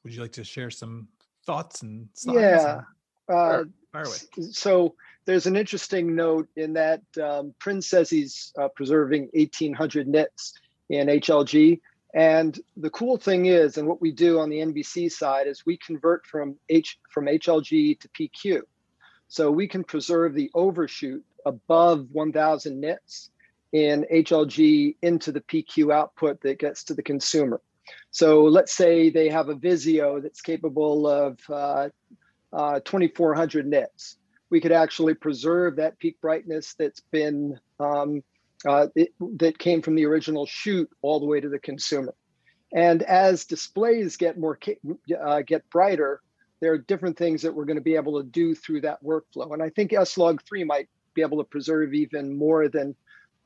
would you like to share some thoughts and slides? Yeah. Uh, Fire away. so there's an interesting note in that um, Prin says he's uh, preserving 1800 nits in HLG. And the cool thing is, and what we do on the NBC side is we convert from H from HLG to PQ. So we can preserve the overshoot above 1000 nits in HLG into the PQ output that gets to the consumer. So let's say they have a Vizio that's capable of uh, uh, 2400 nits. We could actually preserve that peak brightness that's been um, uh, it, that came from the original shoot all the way to the consumer. And as displays get more uh, get brighter, there are different things that we're going to be able to do through that workflow. And I think S-Log3 might be able to preserve even more than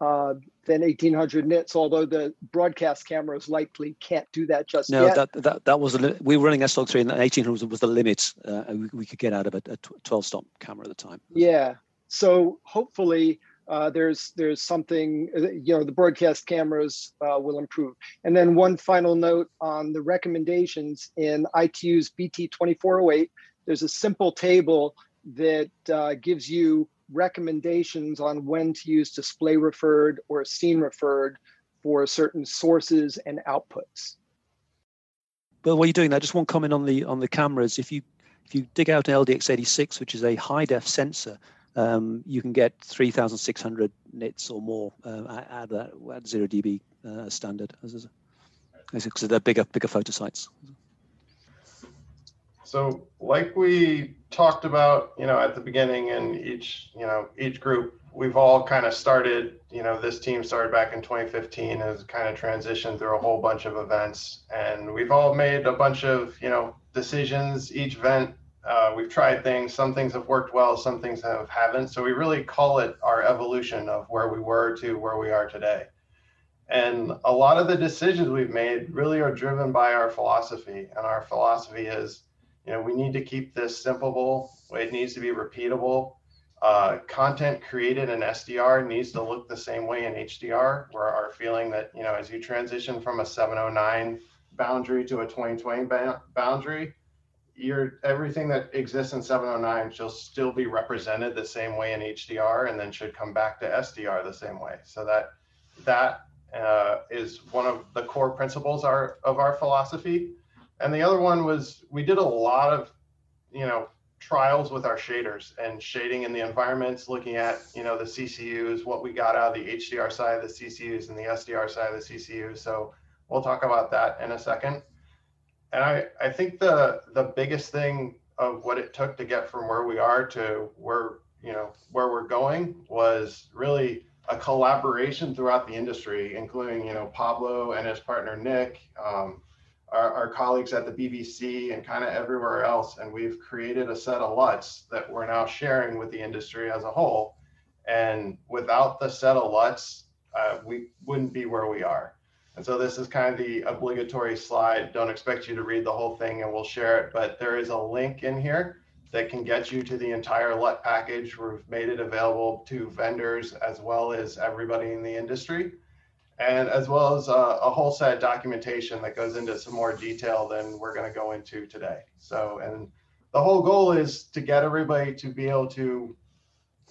uh, than 1800 nits, although the broadcast cameras likely can't do that just no, yet. that that that was the we were running S-Log3 and 1800 was the limit uh, we, we could get out of a, a 12 stop camera at the time. Yeah, so hopefully uh, there's there's something uh, you know the broadcast cameras uh, will improve. And then one final note on the recommendations in ITU's BT 2408. There's a simple table that uh, gives you recommendations on when to use display referred or scene referred for certain sources and outputs. Well, while you're doing that, just one comment on the on the cameras. If you if you dig out an LDX86, which is a high def sensor, um, you can get 3,600 nits or more uh, at that at zero dB uh, standard. Because they're bigger bigger photo sites. So like we talked about, you know, at the beginning in each, you know, each group, we've all kind of started, you know, this team started back in 2015 has kind of transitioned through a whole bunch of events and we've all made a bunch of, you know, decisions each event. Uh, we've tried things, some things have worked well, some things have haven't. So we really call it our evolution of where we were to where we are today. And a lot of the decisions we've made really are driven by our philosophy. And our philosophy is you know, we need to keep this simple. It needs to be repeatable. Uh, content created in SDR needs to look the same way in HDR. We're our feeling that, you know, as you transition from a 709 boundary to a 2020 ba- boundary, your everything that exists in 709 should still be represented the same way in HDR and then should come back to SDR the same way. So that that uh, is one of the core principles our, of our philosophy. And the other one was we did a lot of, you know, trials with our shaders and shading in the environments, looking at, you know, the CCUs, what we got out of the HDR side of the CCUs and the SDR side of the CCUs. So we'll talk about that in a second. And I, I think the the biggest thing of what it took to get from where we are to where, you know, where we're going was really a collaboration throughout the industry, including, you know, Pablo and his partner Nick, um, our, our colleagues at the BBC and kind of everywhere else. And we've created a set of LUTs that we're now sharing with the industry as a whole. And without the set of LUTs, uh, we wouldn't be where we are. And so this is kind of the obligatory slide. Don't expect you to read the whole thing and we'll share it, but there is a link in here that can get you to the entire LUT package. We've made it available to vendors as well as everybody in the industry and as well as a, a, whole set of documentation that goes into some more detail than we're going to go into today. So, and the whole goal is to get everybody to be able to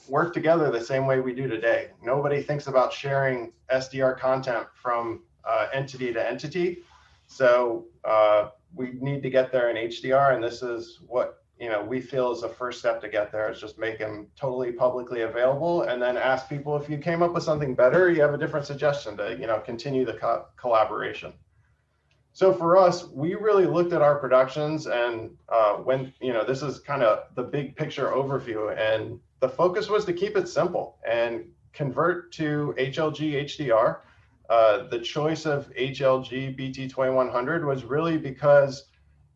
work together the same way we do today. Nobody thinks about sharing SDR content from uh, entity to entity. So uh, we need to get there in HDR, and this is what you know we feel is the first step to get there is just make them totally publicly available and then ask people if you came up with something better you have a different suggestion to you know continue the co- collaboration. So for us we really looked at our productions and uh, when you know this is kind of the big picture overview and the focus was to keep it simple and convert to hlg hdr uh, the choice of hlg bt 2100 was really because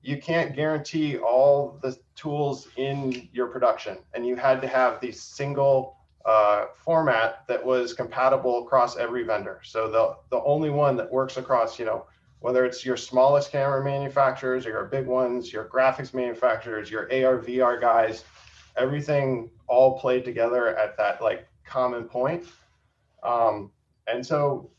you can't guarantee all the tools in your production. And you had to have the single uh, format that was compatible across every vendor. So the the only one that works across you know whether it's your smallest camera manufacturers or your big ones your graphics manufacturers your ar vr guys everything all played together at that like common point. Um, and so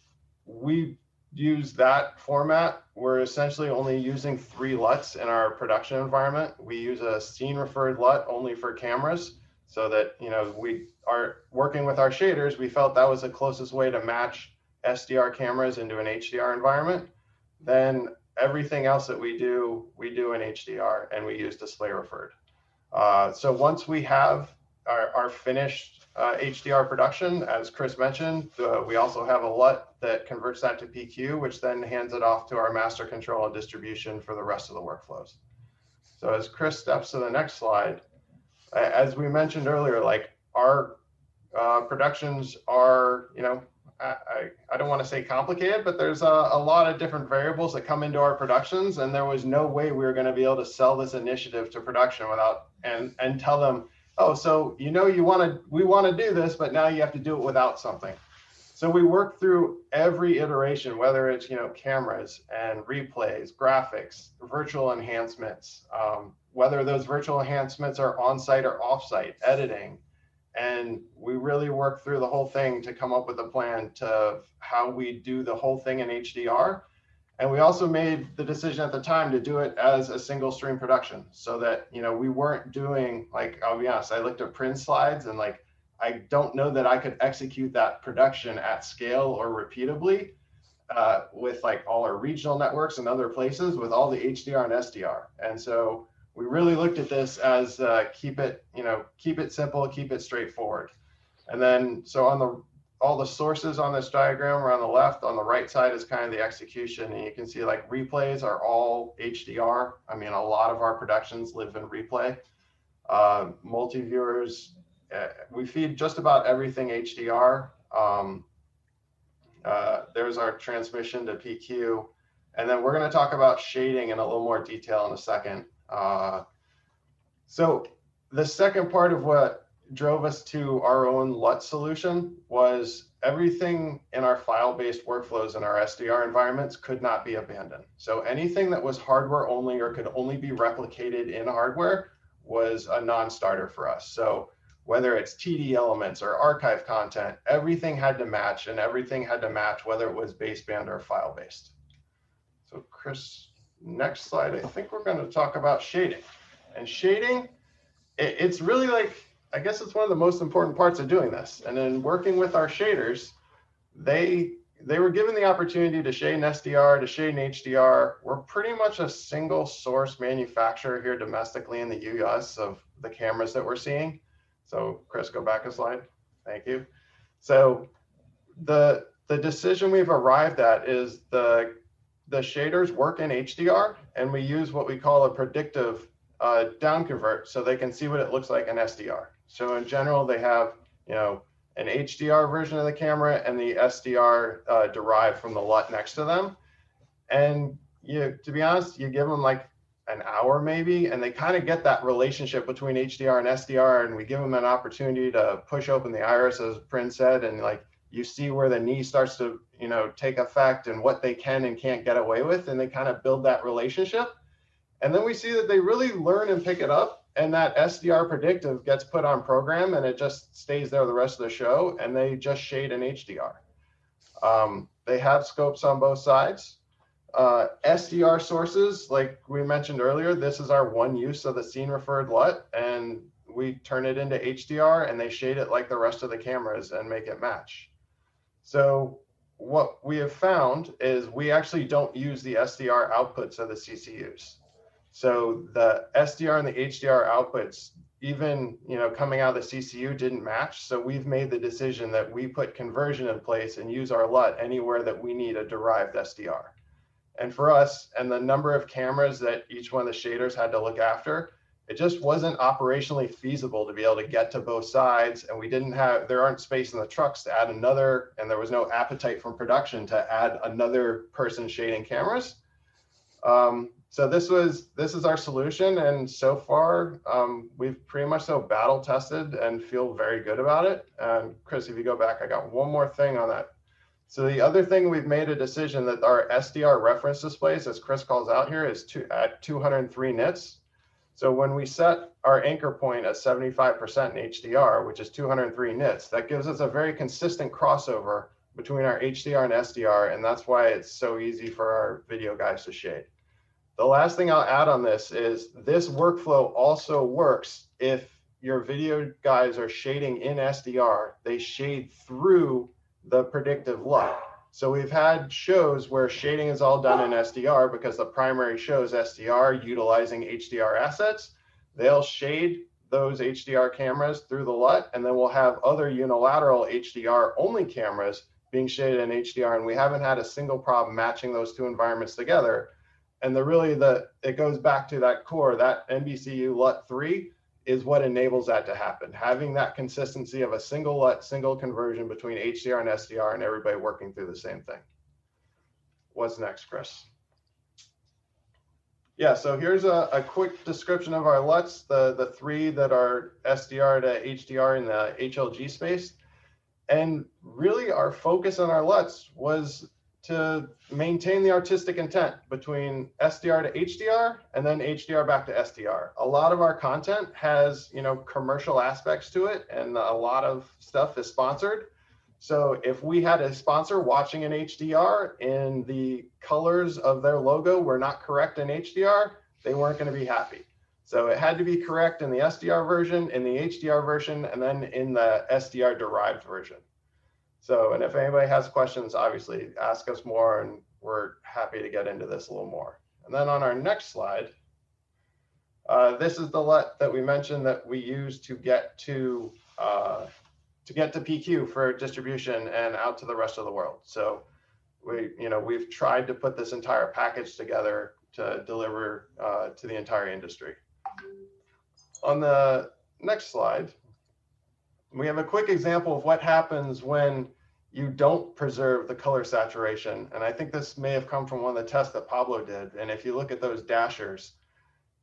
we use that format, we're essentially only using three LUTs in our production environment. We use a scene referred LUT only for cameras so that, you know, we are working with our shaders. We felt that was the closest way to match SDR cameras into an HDR environment. Then everything else that we do, we do in HDR and we use display referred. Uh, so once we have our, our finished uh, HDR production, as Chris mentioned, uh, we also have a LUT that converts that to PQ, which then hands it off to our master control and distribution for the rest of the workflows. So as Chris steps to the next slide, as we mentioned earlier, like our uh, productions are, you know, I, I, don't want to say complicated, but there's a, a lot of different variables that come into our productions, and there was no way we were going to be able to sell this initiative to production without and and tell them, oh, so you know you want to we want to do this, but now you have to do it without something. So we work through every iteration, whether it's you know cameras and replays, graphics, virtual enhancements, um, whether those virtual enhancements are on-site or off-site, editing, and we really work through the whole thing to come up with a plan to how we do the whole thing in HDR. And we also made the decision at the time to do it as a single stream production so that, you know, we weren't doing like, I'll be honest, I looked at Prin's slides and like, I don't know that I could execute that production at scale or repeatably uh, with like all our regional networks and other places with all the HDR and SDR. And so we really looked at this as uh, keep it, you know, keep it simple, keep it straightforward. And then, so on the all the sources on this diagram are on the left. On the right side is kind of the execution, and you can see like replays are all HDR. I mean, a lot of our productions live in replay. Uh, multi viewers, uh, we feed just about everything HDR. Um, uh, there's our transmission to PQ. And then we're going to talk about shading in a little more detail in a second. Uh, so the second part of what drove us to our own LUT solution was everything in our file-based workflows in our SDR environments could not be abandoned. So anything that was hardware only or could only be replicated in hardware was a non-starter for us. So whether it's TD elements or archive content, everything had to match and everything had to match whether it was baseband or file-based. So Chris, next slide, I think we're going to talk about shading. And shading, it, it's really like, I guess it's one of the most important parts of doing this. And then working with our shaders, they they were given the opportunity to shade an SDR, to shade an HDR. We're pretty much a single source manufacturer here domestically in the US of the cameras that we're seeing. So Chris, go back a slide. Thank you. So the the decision we've arrived at is the the shaders work in HDR, and we use what we call a predictive uh, down convert so they can see what it looks like in SDR. So in general, they have you know an HDR version of the camera and the SDR uh, derived from the LUT next to them. And you, to be honest, you give them like an hour maybe, and they kind of get that relationship between HDR and SDR, and we give them an opportunity to push open the iris, as Prin said, and like you see where the knee starts to you know take effect and what they can and can't get away with and they kind of build that relationship and then we see that they really learn and pick it up and that sdr predictive gets put on program and it just stays there the rest of the show and they just shade in hdr um, they have scopes on both sides. Uh, sdr sources like we mentioned earlier this is our one use of the scene referred lut and we turn it into hdr and they shade it like the rest of the cameras and make it match. So what we have found is we actually don't use the SDR outputs of the CCUs. So the SDR and the HDR outputs, even you know coming out of the CCU, didn't match. So we've made the decision that we put conversion in place and use our LUT anywhere that we need a derived SDR. And for us, and the number of cameras that each one of the shaders had to look after, it just wasn't operationally feasible to be able to get to both sides and we didn't have there aren't space in the trucks to add another and there was no appetite from production to add another person shading cameras um, so this was this is our solution and so far um, we've pretty much so battle tested and feel very good about it. And chris if you go back i got one more thing on that. So the other thing we've made a decision that our sdr reference displays as chris calls out here is to, at 203 nits. So when we set our anchor point at 75% in HDR, which is 203 nits, that gives us a very consistent crossover between our HDR and SDR, and that's why it's so easy for our video guys to shade. The last thing I'll add on this is this workflow also works if your video guys are shading in SDR, they shade through the predictive LUT. So we've had shows where shading is all done in SDR because the primary shows SDR utilizing HDR assets. They'll shade those HDR cameras through the LUT, and then we'll have other unilateral HDR only cameras being shaded in HDR. And we haven't had a single problem matching those two environments together. And the really the it goes back to that core, that NBCU LUT 3 is what enables that to happen. Having that consistency of a single LUT, single conversion between HDR and SDR and everybody working through the same thing. What's next, Chris? Yeah, so here's a, a quick description of our LUTs, the, the three that are SDR to HDR in the HLG space. And really our focus on our LUTs was to maintain the artistic intent between SDR to HDR and then HDR back to SDR. A lot of our content has, you know, commercial aspects to it and a lot of stuff is sponsored. So if we had a sponsor watching an HDR and the colors of their logo were not correct in HDR, they weren't going to be happy. So it had to be correct in the SDR version, in the HDR version, and then in the SDR derived version. So, and if anybody has questions, obviously ask us more and we're happy to get into this a little more. And then on our next slide, uh, this is the LUT that we mentioned that we use to get to uh, to get to PQ for distribution and out to the rest of the world. So we, you know, we've tried to put this entire package together to deliver uh, to the entire industry. On the next slide, we have a quick example of what happens when you don't preserve the color saturation. And I think this may have come from one of the tests that Pablo did. And if you look at those dashers,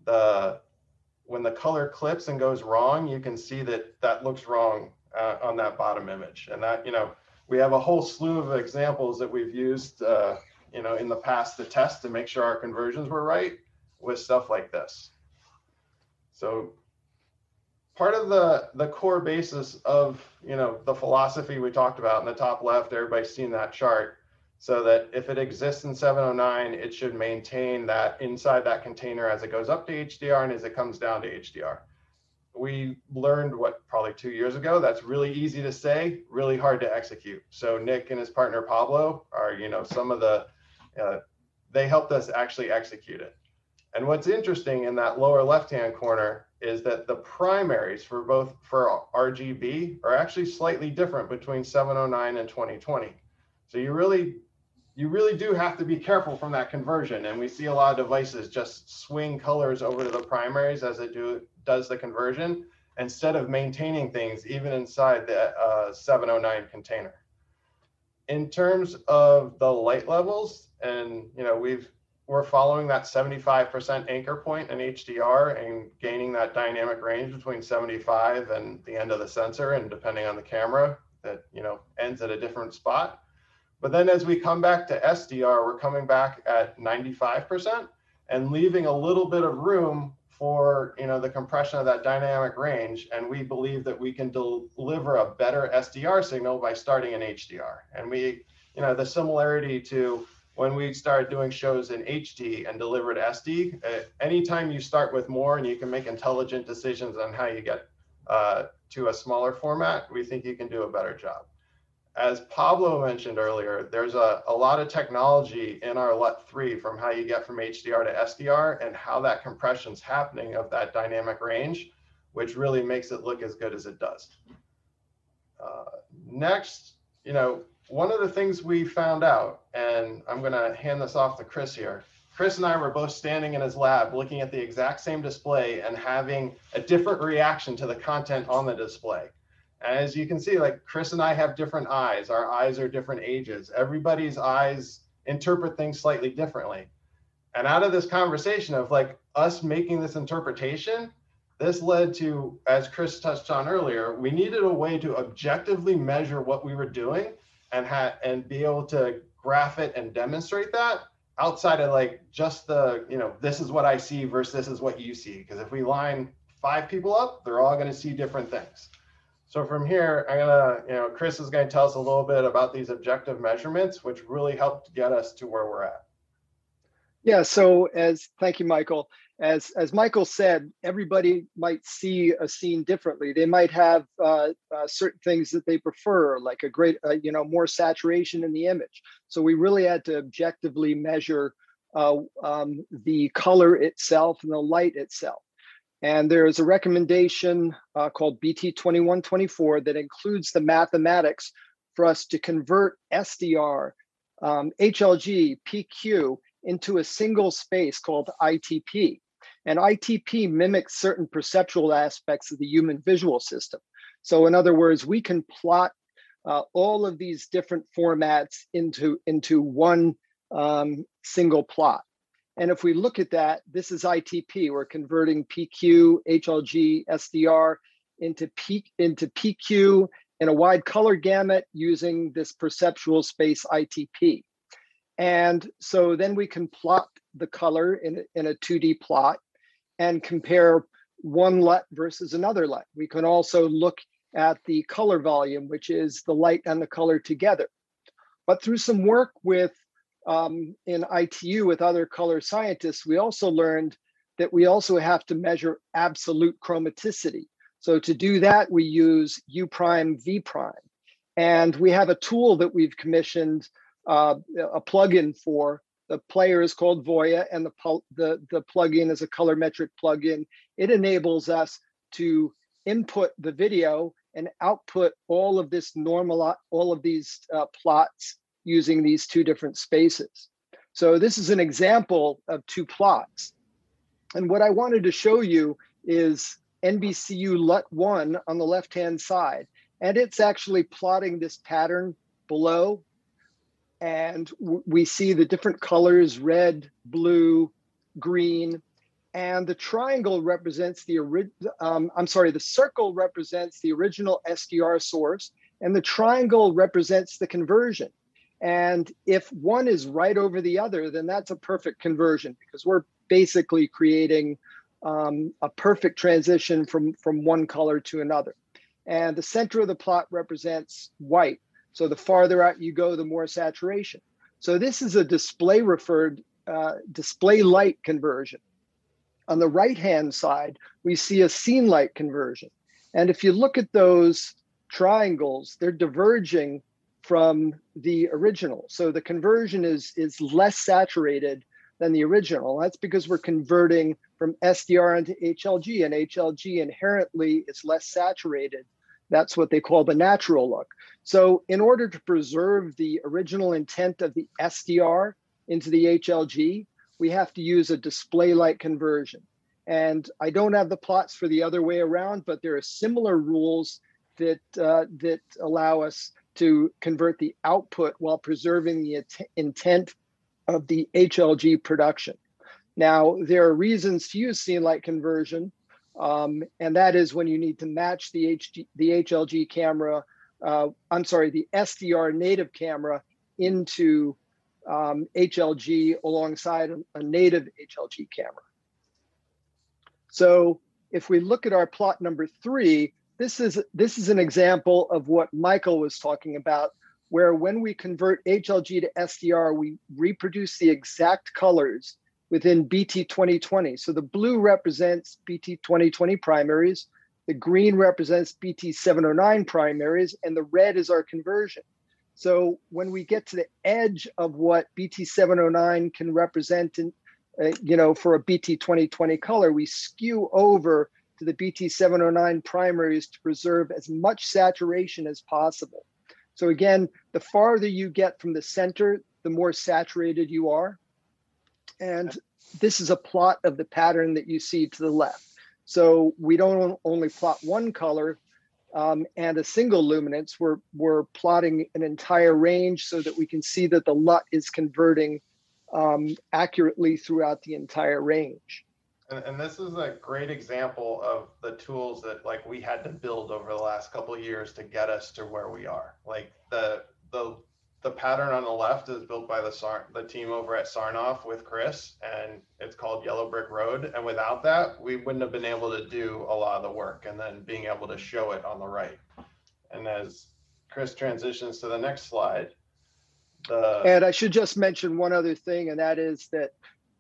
the when the color clips and goes wrong, you can see that that looks wrong uh, on that bottom image. And that, you know, we have a whole slew of examples that we've used, uh, you know, in the past to test to make sure our conversions were right with stuff like this. So part of the the core basis of you know the philosophy we talked about in the top left everybody's seen that chart so that if it exists in 709 it should maintain that inside that container as it goes up to hdr and as it comes down to hdr we learned what probably two years ago that's really easy to say really hard to execute. So nick and his partner pablo are you know some of the uh, they helped us actually execute it and what's interesting in that lower left hand corner is that the primaries for both for RGB are actually slightly different between 709 and 2020. So you really you really do have to be careful from that conversion. And we see a lot of devices just swing colors over to the primaries as it do does the conversion instead of maintaining things even inside the uh, 709 container. In terms of the light levels, and you know we've we're following that 75% anchor point in HDR and gaining that dynamic range between 75 and the end of the sensor and depending on the camera that you know ends at a different spot. But then as we come back to SDR, we're coming back at 95% and leaving a little bit of room for you know the compression of that dynamic range and we believe that we can deliver a better SDR signal by starting in HDR. And we you know the similarity to when we started doing shows in HD and delivered SD, uh, anytime you start with more and you can make intelligent decisions on how you get uh, to a smaller format, we think you can do a better job. As Pablo mentioned earlier, there's a, a lot of technology in our LUT3 from how you get from HDR to SDR and how that compression is happening of that dynamic range, which really makes it look as good as it does. Uh, next, you know, one of the things we found out, and I'm going to hand this off to Chris here. Chris and I were both standing in his lab looking at the exact same display and having a different reaction to the content on the display. And As you can see, like Chris and I have different eyes. Our eyes are different ages. Everybody's eyes interpret things slightly differently. And out of this conversation of like us making this interpretation, this led to, as Chris touched on earlier, we needed a way to objectively measure what we were doing and have and be able to graph it and demonstrate that outside of like just the you know this is what i see versus this is what you see because if we line five people up they're all going to see different things So from here, I'm gonna, you know, Chris is gonna tell us a little bit about these objective measurements, which really helped get us to where we're at. Yeah, so as, thank you, Michael. As, as Michael said, everybody might see a scene differently. They might have uh, uh, certain things that they prefer, like a great, uh, you know, more saturation in the image. So we really had to objectively measure uh, um, the color itself and the light itself. And there's a recommendation uh, called BT2124 that includes the mathematics for us to convert SDR, um, HLG, PQ into a single space called ITP. And ITP mimics certain perceptual aspects of the human visual system. So in other words, we can plot uh, all of these different formats into, into one um, single plot. And if we look at that, this is ITP. We're converting PQ, HLG, SDR into, P, into PQ in a wide color gamut using this perceptual space ITP. And so then we can plot the color in, in a 2D plot and compare one LUT versus another LUT. We can also look at the color volume, which is the light and the color together. But through some work with um, in ITU with other color scientists, we also learned that we also have to measure absolute chromaticity. So to do that, we use U prime V prime. And we have a tool that we've commissioned uh, a plugin for. The player is called Voya, and the, the, the plugin is a color colorimetric plugin. It enables us to input the video and output all of this normal, all of these uh, plots using these two different spaces. So this is an example of two plots. And what I wanted to show you is NBCU LUT1 on the left-hand side. And it's actually plotting this pattern below. And we see the different colors, red, blue, green, and the triangle represents the um, I'm sorry, the circle represents the original SDR source, and the triangle represents the conversion. And if one is right over the other, then that's a perfect conversion because we're basically creating um, a perfect transition from, from one color to another. And the center of the plot represents white. So the farther out you go, the more saturation. So this is a display referred uh, display light conversion. On the right hand side, we see a scene light conversion. And if you look at those triangles, they're diverging from the original. So the conversion is is less saturated than the original. That's because we're converting from SDR into HLG, and HLG inherently is less saturated. That's what they call the natural look. So in order to preserve the original intent of the SDR into the HLG, we have to use a display light conversion. And I don't have the plots for the other way around, but there are similar rules that uh, that allow us to convert the output while preserving the intent of the HLG production. Now, there are reasons to use scene light conversion, um, and that is when you need to match the, HG, the HLG camera, uh, I'm sorry, the SDR native camera into um, HLG alongside a native HLG camera. So if we look at our plot number three, this is this is an example of what Michael was talking about, where when we convert HLG to SDR, we reproduce the exact colors within BT 2020. So the blue represents BT 2020 primaries, the green represents BT 709 primaries, and the red is our conversion. So when we get to the edge of what BT 709 can represent in, uh, you know, for a BT 2020 color, we skew over to the BT709 primaries to preserve as much saturation as possible. So again, the farther you get from the center, the more saturated you are. And this is a plot of the pattern that you see to the left. So we don't only plot one color um, and a single luminance, we're, we're plotting an entire range so that we can see that the LUT is converting um, accurately throughout the entire range. And, and this is a great example of the tools that like we had to build over the last couple years to get us to where we are. Like the the the pattern on the left is built by the Sar- the team over at Sarnoff with Chris, and it's called Yellow Brick Road. And without that, we wouldn't have been able to do a lot of the work, and then being able to show it on the right. And as Chris transitions to the next slide, the And I should just mention one other thing, and that is that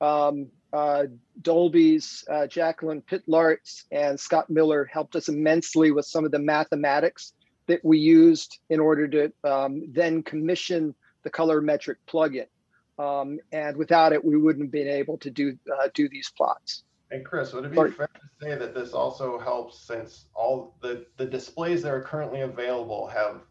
um, uh, Dolby's uh, Jaclyn Pytlarz and Scott Miller helped us immensely with some of the mathematics that we used in order to um, then commission the colorimetric plugin. Um, and without it, we wouldn't have been able to do uh, do these plots. And Chris, would it be Sorry. fair to say that this also helps since all the, the displays that are currently available have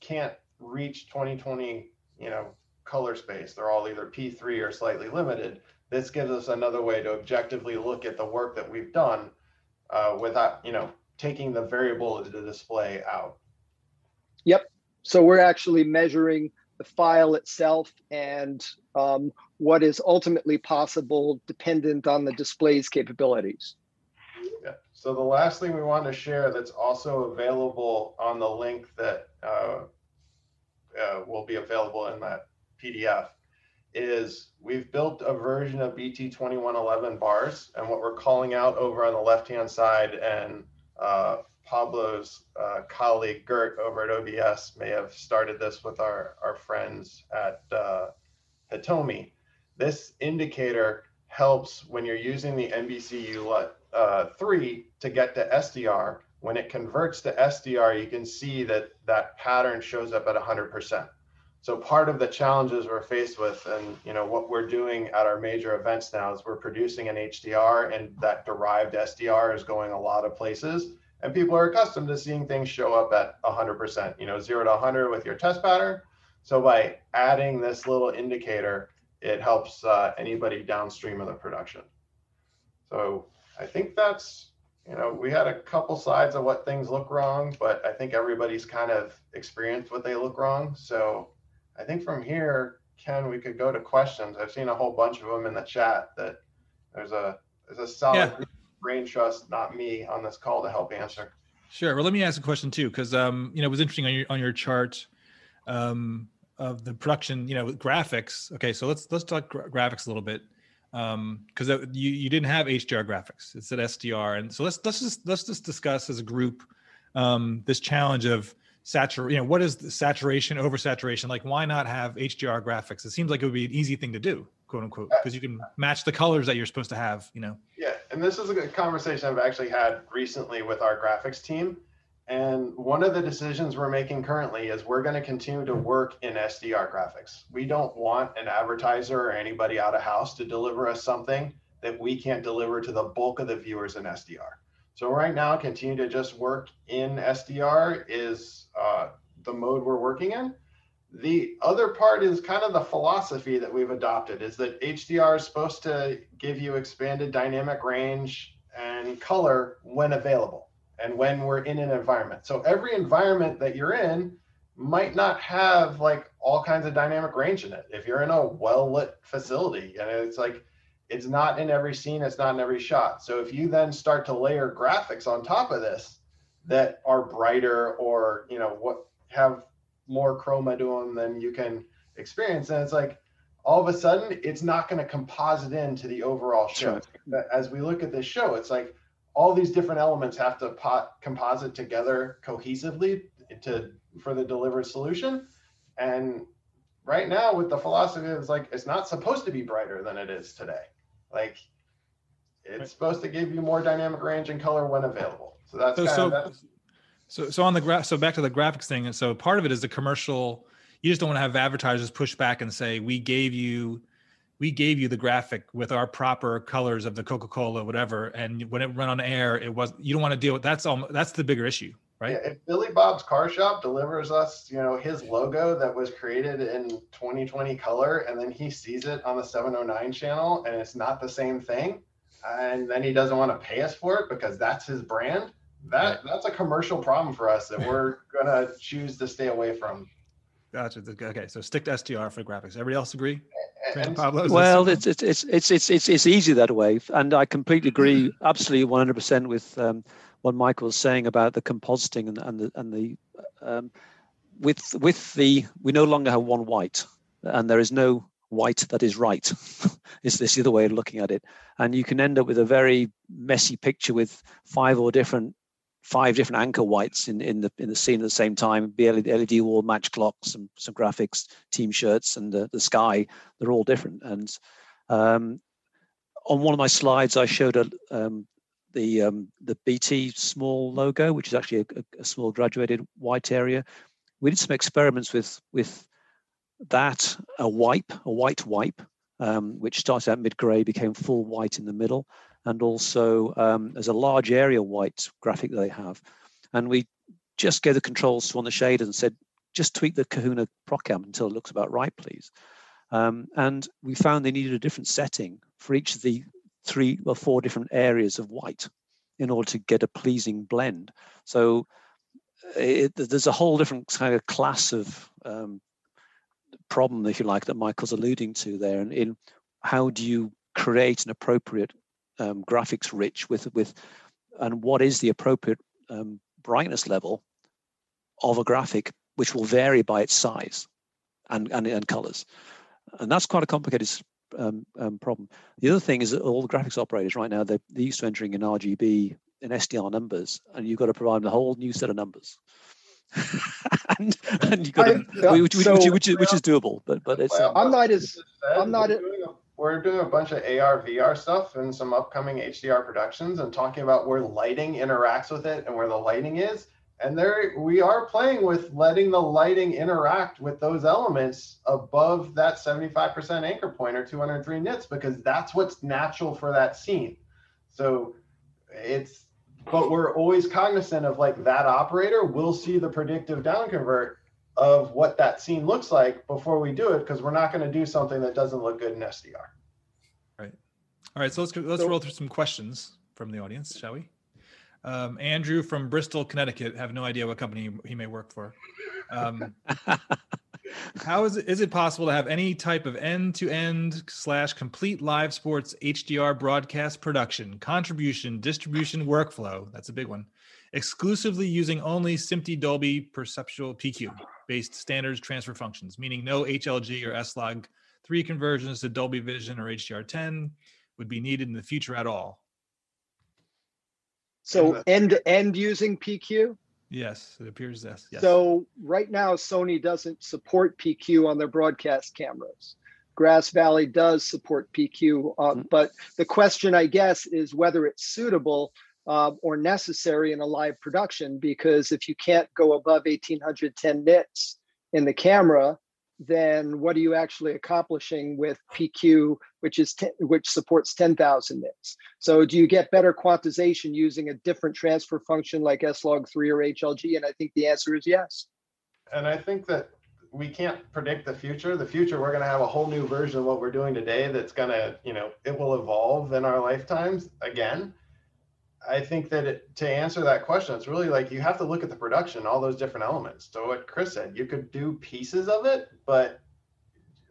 can't reach 2020, you know, color space. They're all either P3 or slightly limited. This gives us another way to objectively look at the work that we've done uh, without, you know, taking the variable of the display out. Yep. So we're actually measuring the file itself and um, what is ultimately possible dependent on the display's capabilities. Yeah. So the last thing we want to share that's also available on the link that uh, uh, will be available in that PDF is we've built a version of BT 2111 bars, and what we're calling out over on the left-hand side, and uh, Pablo's uh, colleague Gert over at OBS may have started this with our, our friends at uh, Hitomi. This indicator helps when you're using the NBCU uh, 3 to get to SDR. When it converts to SDR, you can see that that pattern shows up at 100%. So part of the challenges we're faced with, and you know what we're doing at our major events now, is we're producing an HDR, and that derived SDR is going a lot of places, and people are accustomed to seeing things show up at 100%. You know, zero to 100 with your test pattern. So by adding this little indicator, it helps uh, anybody downstream of the production. So I think that's, you know, we had a couple sides of what things look wrong, but I think everybody's kind of experienced what they look wrong. So I think from here, Ken, we could go to questions. I've seen a whole bunch of them in the chat that there's a there's a solid Yeah. brain trust, not me, on this call to help answer. Sure. Well, let me ask a question too, because um, you know, it was interesting on your on your chart um, of the production, you know, with graphics. Okay, so let's let's talk gra- graphics a little bit, because you you didn't have HDR graphics; it's at SDR, and so let's let's just let's just discuss as a group um, this challenge of satur. You know, what is the saturation, oversaturation? Like, why not have HDR graphics? It seems like it would be an easy thing to do, quote unquote, because you can match the colors that you're supposed to have. You know. Yeah, and this is a conversation I've actually had recently with our graphics team. And one of the decisions we're making currently is we're going to continue to work in SDR graphics. We don't want an advertiser or anybody out of house to deliver us something that we can't deliver to the bulk of the viewers in SDR. So right now, continue to just work in SDR is uh, the mode we're working in. The other part is kind of the philosophy that we've adopted is that HDR is supposed to give you expanded dynamic range and color when available and when we're in an environment. So every environment that you're in might not have like all kinds of dynamic range in it. If you're in a well lit facility and it's like it's not in every scene, it's not in every shot. So if you then start to layer graphics on top of this that are brighter or you know what have more chroma to them than you can experience, and it's like all of a sudden it's not going to composite into the overall show. That As we look at this show, it's like all these different elements have to pot, composite together cohesively to for the delivered solution. And right now, with the philosophy, it's like it's not supposed to be brighter than it is today. Like it's Right. supposed to give you more dynamic range and color when available. So that's So kind so of that's, so so on the graph. So back to the graphics thing. And so part of it is the commercial. You just don't want to have advertisers push back and say, "We gave you, we gave you the graphic with our proper colors of the Coca Cola, whatever." And when it went on air, it was. You don't want to deal with that's all. That's the bigger issue, right? Yeah, if Billy Bob's Car Shop delivers us, you know, his logo that was created in 2020 color, and then he sees it on the 709 channel, and it's not the same thing, and then he doesn't want to pay us for it because that's his brand. That that's a commercial problem for us that we're gonna choose to stay away from. Gotcha. Okay, so stick to SDR for graphics. Everybody else agree? And- And Pablo, Well, it's it's it's it's it's it's, it's easy that way, and I completely agree, absolutely, one hundred percent with um, what Michael was saying about the compositing and and the and the um, with with the we no longer have one white, and there is no white that is right. is this the other way of looking at it? And you can end up with a very messy picture with five or different five different anchor whites in, in the in the scene at the same time. Be LED wall, match clocks, some some graphics, team shirts, and the, the sky. They're all different. And um, on one of my slides, I showed a, um, the um, the BT small logo, which is actually a, a, small graduated white area. We did some experiments with with that a wipe, a white wipe, um, which started out mid grey, became full white in the middle, and also um, there's a large area white graphic that they have. And we just gave the controls to on the shaders and said, just tweak the Kahuna ProCam until it looks about right, please. Um, and we found they needed a different setting for each of the three or four different areas of white in order to get a pleasing blend. So it, there's a whole different kind of class of um, problem, if you like, that Michael's alluding to there, and in how do you create an appropriate um, graphics rich with with and what is the appropriate um, brightness level of a graphic which will vary by its size and and, and colors and that's quite a complicated um, um, problem. The other thing is that all the graphics operators right now they're, they're used to entering in rgb and sdr numbers and you've got to provide them a whole new set of numbers. And, and you got to, which, so, which, which, is, which is doable but but it's well, i'm not as i'm not as, we're doing a bunch of AR VR stuff and some upcoming HDR productions and talking about where lighting interacts with it and where the lighting is. And there we are playing with letting the lighting interact with those elements above that 75% anchor point or 203 nits because that's what's natural for that scene. So it's but we're always cognizant of like that operator will see the predictive down convert of what that scene looks like before we do it because we're not going to do something that doesn't look good in SDR. Right. All right. So let's let's so, roll through some questions from the audience, shall we? Um, Andrew from Bristol, Connecticut. Have no idea what company he may work for. Um, how is it, is it possible to have any type of end-to-end slash complete live sports HDR broadcast production, contribution, distribution workflow? That's a big one exclusively using only SMPTE Dolby Perceptual PQ based standards transfer functions, meaning no HLG or S-Log 3 conversions to Dolby Vision or HDR10 would be needed in the future at all. So end to end using PQ? Yes, it appears yes. yes. So right now Sony doesn't support PQ on their broadcast cameras. Grass Valley does support PQ, uh, mm-hmm. but the question, I guess, is whether it's suitable uh, or necessary in a live production because if you can't go above 1810 nits in the camera then what are you actually accomplishing with pq which is which supports 10000 nits. So do you get better quantization using a different transfer function like S-Log3 or hlg and i think the answer is yes. And i think that we can't predict the future. The future we're going to have a whole new version of what we're doing today that's going to you know it will evolve in our lifetimes again I think that it, to answer that question, it's really like you have to look at the production, all those different elements. So what Chris said, you could do pieces of it, but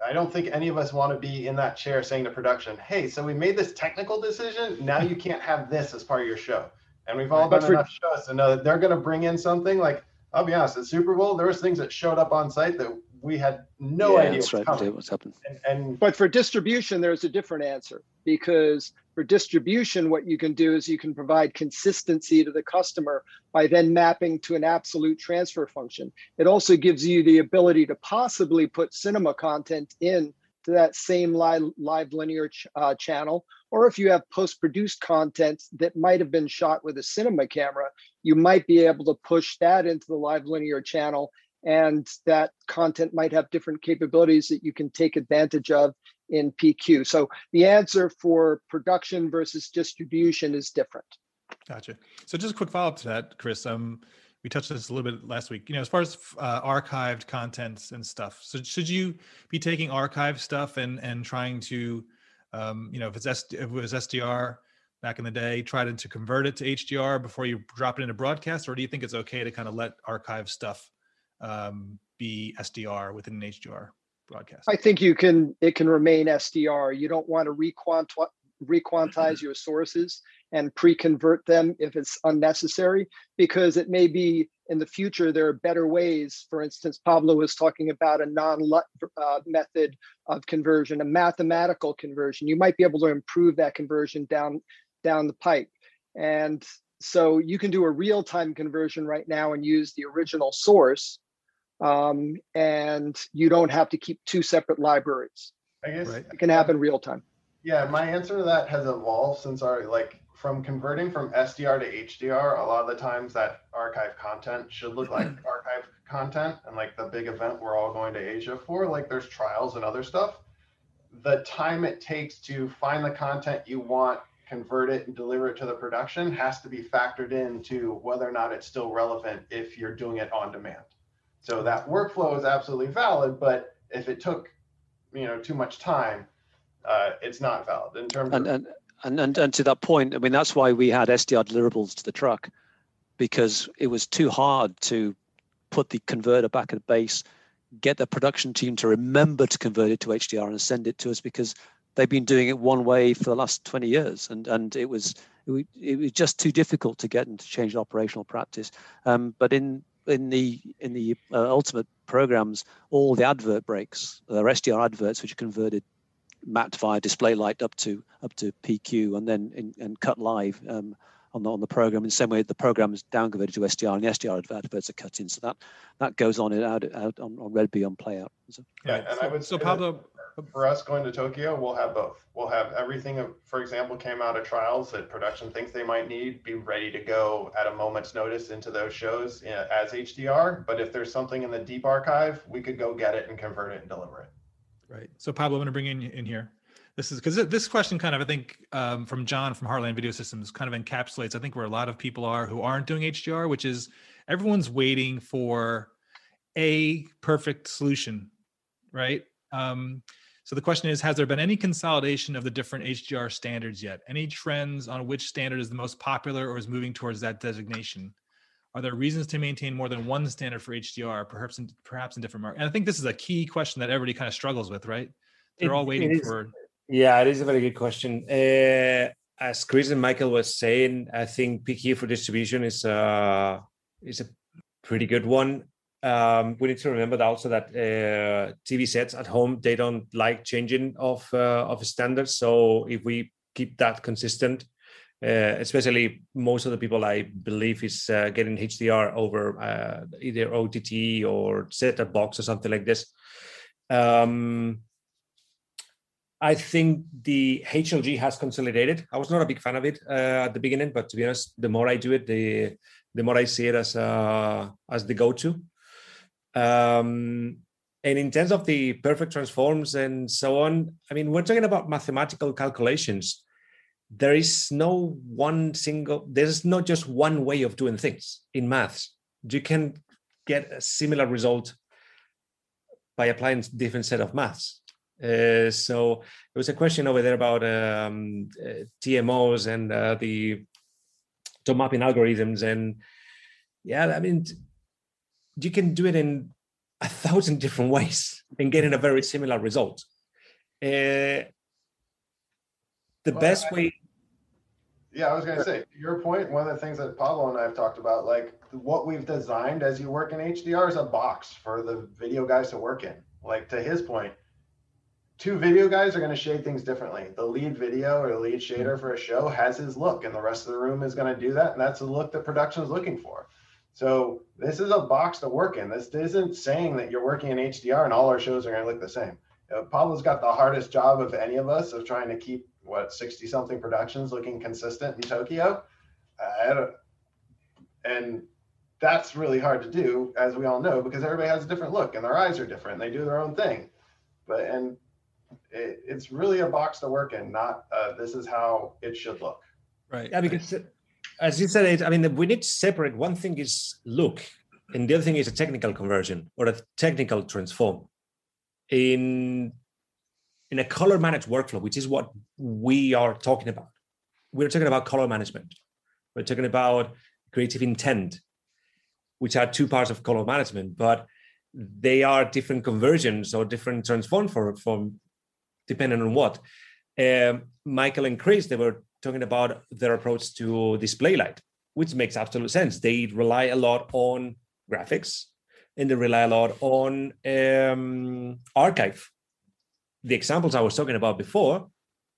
I don't think any of us want to be in that chair saying to production, "Hey, so we made this technical decision. Now you can't have this as part of your show." And we've all done for, enough shows to know that they're going to bring in something like, I'll be honest, at Super Bowl, there was things that showed up on site that we had no yeah, idea what's, right. what's happening. And, and but for distribution, there's a different answer because for distribution, what you can do is you can provide consistency to the customer by then mapping to an absolute transfer function. It also gives you the ability to possibly put cinema content in to that same live, live linear ch- uh, channel. Or if you have post produced content that might have been shot with a cinema camera, you might be able to push that into the live linear channel. And that content might have different capabilities that you can take advantage of in PQ. So the answer for production versus distribution is different. Gotcha. So just a quick follow up to that, Chris. Um, we touched this a little bit last week. You know, as far as uh, archived contents and stuff. So should you be taking archived stuff and and trying to, um, you know, if it's S- if it was SDR back in the day, try to, to convert it to HDR before you drop it into broadcast, or do you think it's okay to kind of let archive stuff um, be SDR within an HDR? broadcast? I think you can. It can remain SDR. You don't want to requantize requantize your sources and pre-convert them if it's unnecessary because it may be in the future there are better ways for instance pablo was talking about a non uh, method of conversion a mathematical conversion you might be able to improve that conversion down down the pipe and so you can do a real-time conversion right now and use the original source um, and you don't have to keep two separate libraries i guess right. it can happen real time yeah my answer to that has evolved since our like from converting from SDR to HDR, a lot of the times that archive content should look like archive content and like the big event we're all going to Asia for, like there's trials and other stuff. The time it takes to find the content you want, convert it and deliver it to the production has to be factored into whether or not it's still relevant if you're doing it on demand. So that workflow is absolutely valid, but if it took, you know, too much time, uh, it's not valid in terms and, of. And, and, and, and to that point, I mean, that's why we had SDR deliverables to the truck because it was too hard to put the converter back at base, get the production team to remember to convert it to HDR and send it to us because they've been doing it one way for the last 20 years. And, and it was it was just too difficult to get them to change the operational practice. Um, but in in the in the uh, ultimate programs, all the advert breaks, there are SDR adverts which are converted mapped via display light up to up to PQ and then in, and cut live um, on the on the program in the same way the program is down converted to SDR and the SDR adverts are cut in. So that that goes on and out, out on, on Red Bee on playout. So, yeah, and I would so Pablo for us going to Tokyo, we'll have both. We'll have everything, for example, came out of trials that production thinks they might need, be ready to go at a moment's notice into those shows as HDR. But if there's something in the deep archive, we could go get it and convert it and deliver it. Right. So Pablo, I'm going to bring in in here. This is because this question kind of, I think, um, from John from Heartland Video Systems kind of encapsulates, I think, where a lot of people are who aren't doing HDR, which is everyone's waiting for a perfect solution, right? Um, so the question is, has there been any consolidation of the different HDR standards yet? Any trends on which standard is the most popular or is moving towards that designation? Are there reasons to maintain more than one standard for HDR, perhaps in, perhaps in different markets? And I think this is a key question that everybody kind of struggles with, right? They're it, all waiting for. Yeah, it is a very good question. Uh, as Chris and Michael was saying, I think PQ for distribution is uh, is a pretty good one. Um, we need to remember also that uh, TV sets at home they don't like changing of uh, of standards. So if we keep that consistent, uh, especially most of the people I believe is uh, getting HDR over uh, either OTT or set-top box or something like this. Um, I think the HLG has consolidated. I was not a big fan of it uh, at the beginning, but to be honest, the more I do it, the the more I see it as as the go-to. Um, and in terms of the perfect transforms and so on, I mean, we're talking about mathematical calculations. There is no one single there's not just one way of doing things in maths. You can get a similar result by applying different set of maths. Uh, so there was a question over there about um, uh, tmos and uh, the tone mapping algorithms and yeah i mean you can do it in a thousand different ways and getting a very similar result uh, the well, best I, way yeah, I was going to say, your point, one of the things that Pablo and I have talked about, like what we've designed as you work in HDR is a box for the video guys to work in. Like to his point, two video guys are going to shade things differently. The lead video or the lead shader for a show has his look, and the rest of the room is going to do that. And that's the look that production is looking for. So this is a box to work in. This isn't saying that you're working in HDR and all our shows are going to look the same. Uh, Pablo's got the hardest job of any of us of trying to keep what 60 something productions looking consistent in Tokyo. Uh, and that's really hard to do, as we all know, because everybody has a different look and their eyes are different. They do their own thing. But and it, it's really a box to work in, not uh, this is how it should look. Right. Yeah, because as you said, I mean, we need to separate. One thing is look, and the other thing is a technical conversion or a technical transform. In in a color managed workflow, which is what we are talking about. We're talking about color management. We're talking about creative intent, which are two parts of color management, but they are different conversions or different transform for from depending on what. um, Michael and Chris, they were talking about their approach to display light, which makes absolute sense. They rely a lot on graphics and they rely a lot on um, archive. The examples I was talking about before,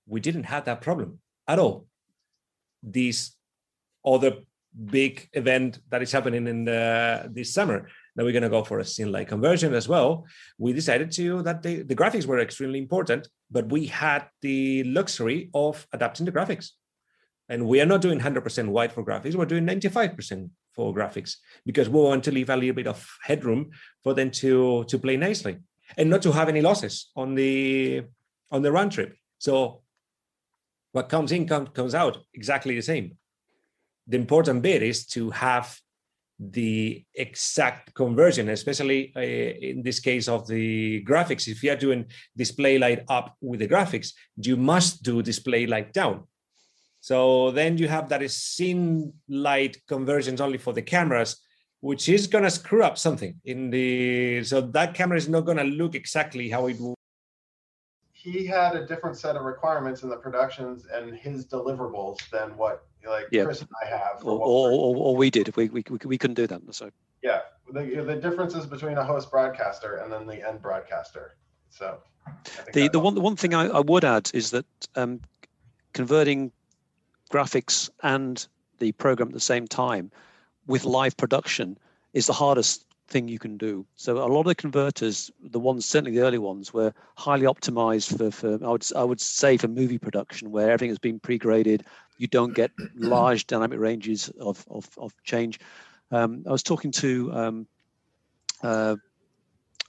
we didn't have that problem at all. This other big event that is happening in the, this summer that we're going to go for a scene like conversion as well. We decided to that the, the graphics were extremely important, but we had the luxury of adapting the graphics. And we are not doing 100% white for graphics, we're doing 95% for graphics because we want to leave a little bit of headroom for them to, to play nicely and not to have any losses on the on the run trip. So what comes in comes out exactly the same. The important bit is to have the exact conversion, especially uh, in this case of the graphics. If you are doing display light up with the graphics, you must do display light down. So then you have that is scene light conversions only for the cameras, which is going to screw up something in the. So that camera is not going to look exactly how it will. He had a different set of requirements in the productions and his deliverables than what like Yeah. Chris and I have. or, or, or, or we did. We, we, we, we couldn't do that. So yeah, the, the differences between a host broadcaster and then the end broadcaster. So the the one the one thing I, I would add is that um, converting graphics and the program at the same time with live production is the hardest thing you can do. So a lot of the converters, the ones certainly the early ones, were highly optimized for, for I would I would say for movie production where everything has been pre-graded. You don't get large dynamic ranges of of, of change. Um, I was talking to um, uh,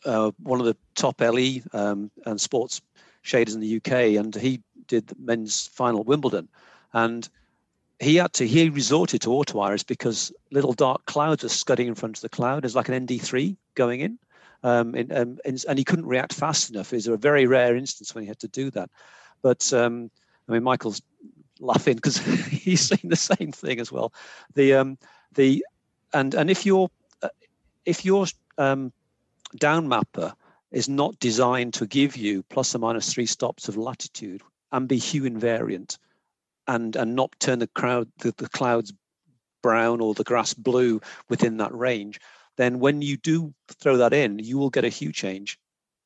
uh, one of the top LE um, and sports shaders in the UK, and he did the men's final Wimbledon, and he had to he resorted to auto iris because little dark clouds are scudding in front of the cloud. There's like an ND3 going in, um, in, um, and, and he couldn't react fast enough. Is a very rare instance when he had to do that, but um, I mean Michael's laughing because he's seen the same thing as well. The um, the and and if you're uh, if your um, down mapper is not designed to give you plus or minus three stops of latitude and be hue invariant and and not turn the crowd the, the clouds brown or the grass blue within that range then when you do throw that in you will get a hue change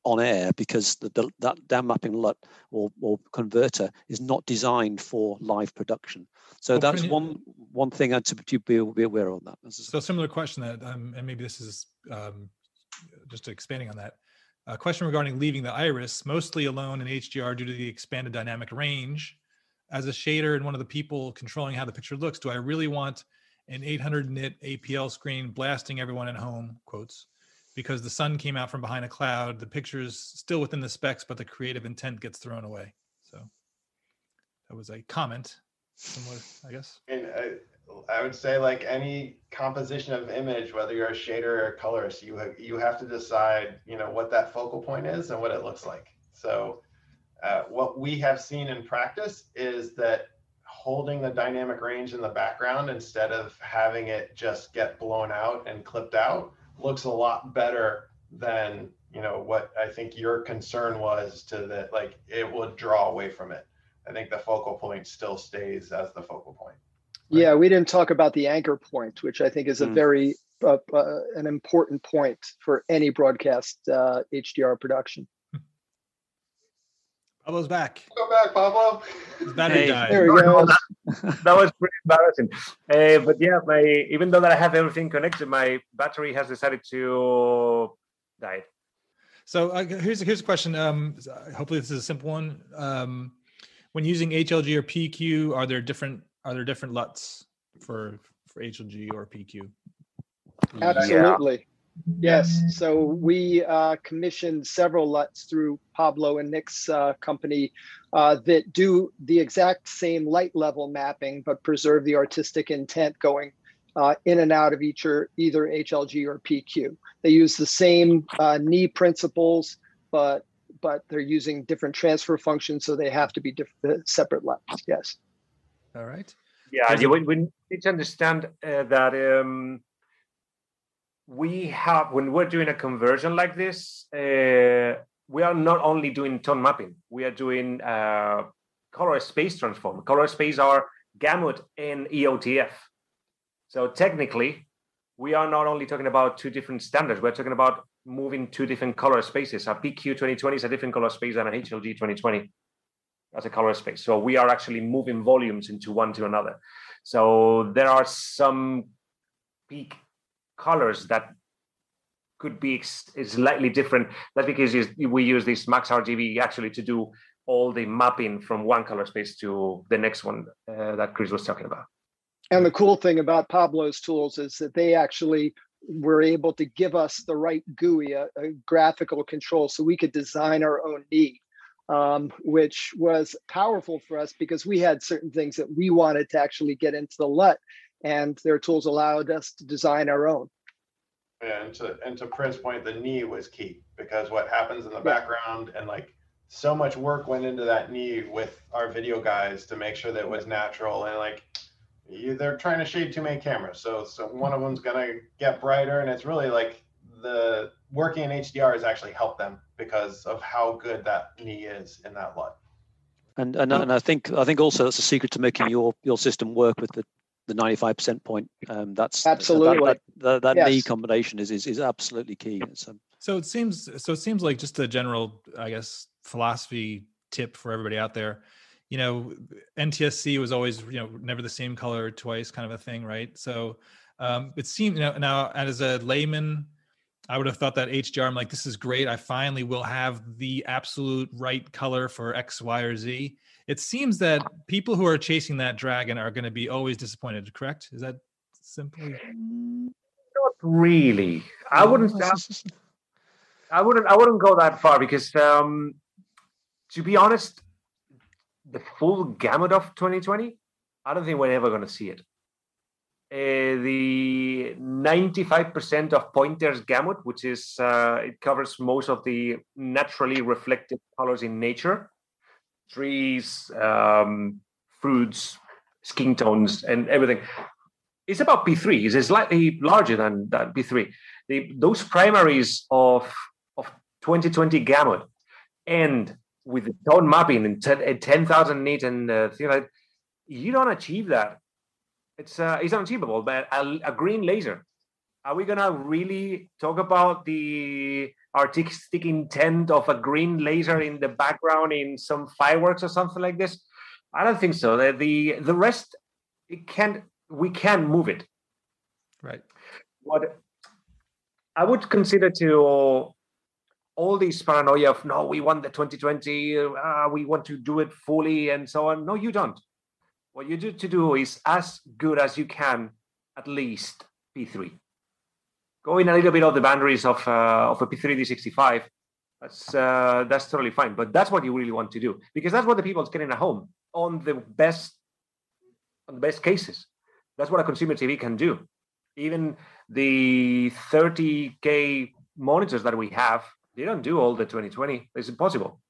on air because the, the that down mapping LUT or, or converter is not designed for live production so Well, that's one one thing I to, to be, be aware of that So similar question that, um, and maybe this is um, just expanding on that. A question regarding leaving the iris, mostly alone in HDR due to the expanded dynamic range. As a shader and one of the people controlling how the picture looks, do I really want an 800 nit APL screen blasting everyone at home? Quotes. Because the sun came out from behind a cloud, the picture's still within the specs, but the creative intent gets thrown away. So that was a comment, similar, I guess. And I, I would say like any composition of image, whether you're a shader or a colorist, you have, you have to decide, you know, what that focal point is and what it looks like. So uh, what we have seen in practice is that holding the dynamic range in the background instead of having it just get blown out and clipped out looks a lot better than you know what I think your concern was to that like it would draw away from it. I think the focal point still stays as the focal point. Right. Yeah, we didn't talk about the anchor point, which I think is a Mm. very uh, uh, an important point for any broadcast uh, HDR production. Pablo's back. Go back, Pablo. His battery Hey. died. There we go. that was pretty embarrassing. Uh, but yeah, my even though that I have everything connected, my battery has decided to die. So uh, here's here's a question. Um, hopefully this is a simple one. Um, when using HLG or PQ, are there different are there different LUTs for for HLG or PQ? Absolutely. Yes. So we uh, commissioned several LUTs through Pablo and Nick's uh, company uh, that do the exact same light level mapping, but preserve the artistic intent going uh, in and out of each or either HLG or PQ. They use the same uh, knee principles, but but they're using different transfer functions, so they have to be different, separate LUTs. Yes. All right. Yeah, you, we, we need to understand uh, that um, we have when we're doing a conversion like this, uh, we are not only doing tone mapping. We are doing uh, color space transform. Color space are gamut and EOTF. So technically, we are not only talking about two different standards, we're talking about moving two different color spaces. A PQ 2020 is a different color space than an HLG 2020 as a color space. So we are actually moving volumes into one to another. So there are some peak colors that could be slightly different. That's because we use this max RGB actually to do all the mapping from one color space to the next one uh, that Chris was talking about. And the cool thing about Pablo's tools is that they actually were able to give us the right GUI, a, a graphical control, so we could design our own knee, um, which was powerful for us because we had certain things that we wanted to actually get into the LUT, and their tools allowed us to design our own. Yeah, and to and to Prin's point, the knee was key because what happens in the background and like so much work went into that knee with our video guys to make sure that it was natural and like you, they're trying to shade too many cameras. So so one of them's gonna get brighter, and it's really like the working in HDR has actually helped them because of how good that knee is in that LUT. And and, and I think I think also that's a secret to making your your system work with the the 95% point. Um, that's absolutely that, that, that, that yes. knee combination is, is is absolutely key. Um, so it seems so it seems like just a general, I guess, philosophy tip for everybody out there you know ntsc was always you know never the same color twice kind of a thing right so um it seemed you know now as a layman i would have thought that hdr i'm like this is great i finally will have the absolute right color for x y or z it seems that people who are chasing that dragon are going to be always disappointed correct? Is that simply? Not really. I wouldn't i wouldn't i wouldn't go that far because um to be honest the full gamut of 2020, I don't think we're ever going to see it. Uh, the 95% of Pointer's gamut, which is uh, it covers most of the naturally reflected colors in nature, trees, um, fruits, skin tones, and everything. It's about P3. It's slightly larger than, than P3. The, those primaries of of 2020 gamut and with the tone mapping and 10,000 nit and uh, things like you don't achieve that. It's uh, it's unachievable. But a, a green laser, are we gonna really talk about the artistic intent of a green laser in the background in some fireworks or something like this? I don't think so. The the, the rest, it can we can move it. Right. What I would consider to all this paranoia of no, we want the 2020, uh, we want to do it fully and so on. No, you don't. What you do to do is as good as you can, at least P3. Going a little bit of the boundaries of uh, of a P3D65, that's uh, that's totally fine. But that's what you really want to do because that's what the people getting at home on the best on the best cases. That's what a consumer TV can do. Even the 30k monitors that we have they don't do all the 2020. It's impossible.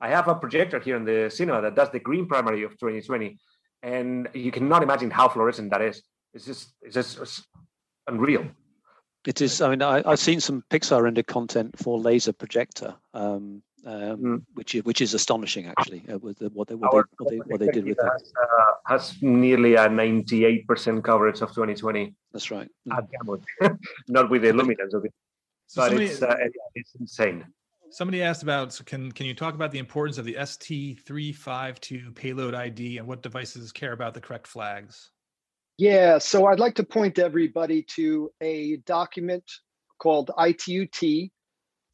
I have a projector here in the cinema that does the green primary of 2020, and you cannot imagine how fluorescent that is. It's just, it's just it's unreal. It is. I mean, I, have seen some Pixar rendered content for laser projector, um, um, mm. which is which is astonishing actually. Uh, with the, what they what, they, what they, what they did with has, uh, has nearly a ninety eight percent coverage of twenty twenty. That's right. Not with the luminance of it. So but somebody, it's, uh, it's insane. Somebody asked about so can can you talk about the importance of the ST352 payload ID and what devices care about the correct flags? Yeah, so I'd like to point everybody to a document called ITU-T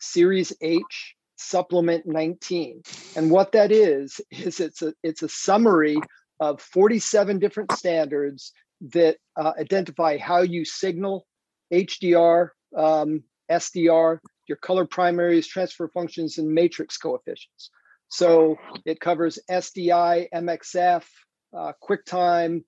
Series H Supplement 19. And what that is is it's a it's a summary of 47 different standards that uh, identify how you signal HDR um, SDR, your color primaries, transfer functions, and matrix coefficients. So it covers SDI, MXF, uh, QuickTime,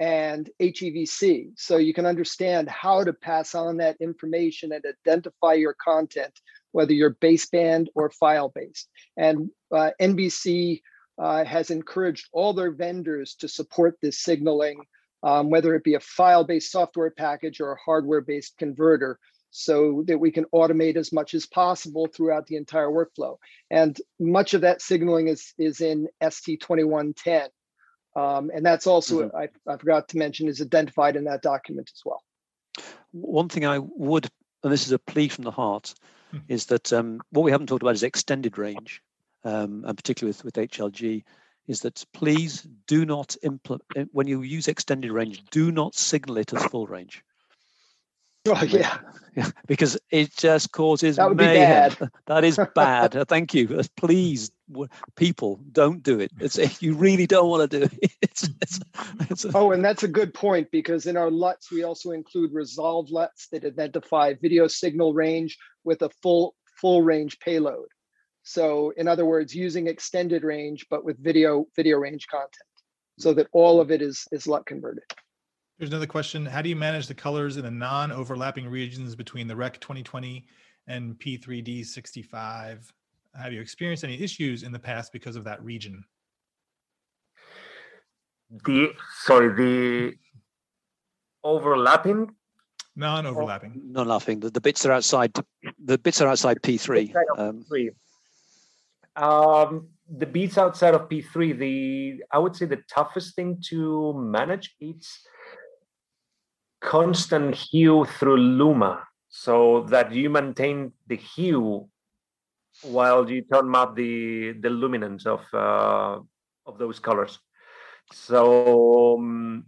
and HEVC. So you can understand how to pass on that information and identify your content, whether you're baseband or file based. And uh, NBC uh, has encouraged all their vendors to support this signaling, um, whether it be a file based software package or a hardware based converter so that we can automate as much as possible throughout the entire workflow. And much of that signaling is, is in ST2110. Um, and that's also, mm-hmm. I, I forgot to mention, is identified in that document as well. One thing I would, and this is a plea from the heart, hmm. is that um, what we haven't talked about is extended range, um, and particularly with, with HLG, is that please do not implement, when you use extended range, do not signal it as full range. Oh, yeah. yeah. Because it just causes that would mayhem. Be bad. That is bad. Thank you. Uh, please, people, don't do it. It's you really don't want to do it. It's, it's, it's a... oh, and that's a good point because in our LUTs we also include resolved LUTs that identify video signal range with a full full range payload. So, in other words, using extended range but with video video range content, so that all of it is is LUT converted. There's another question. How do you manage the colors in the non-overlapping regions between the Rec 2020 and P3D 65? Have you experienced any issues in the past because of that region? The sorry, the overlapping non-overlapping non-overlapping the, the bits are outside the bits are outside p3 um, um, the bits outside of p3 the i would say the toughest thing to manage is constant hue through Luma so that you maintain the hue while you turn up the the luminance of uh, of those colors. So um,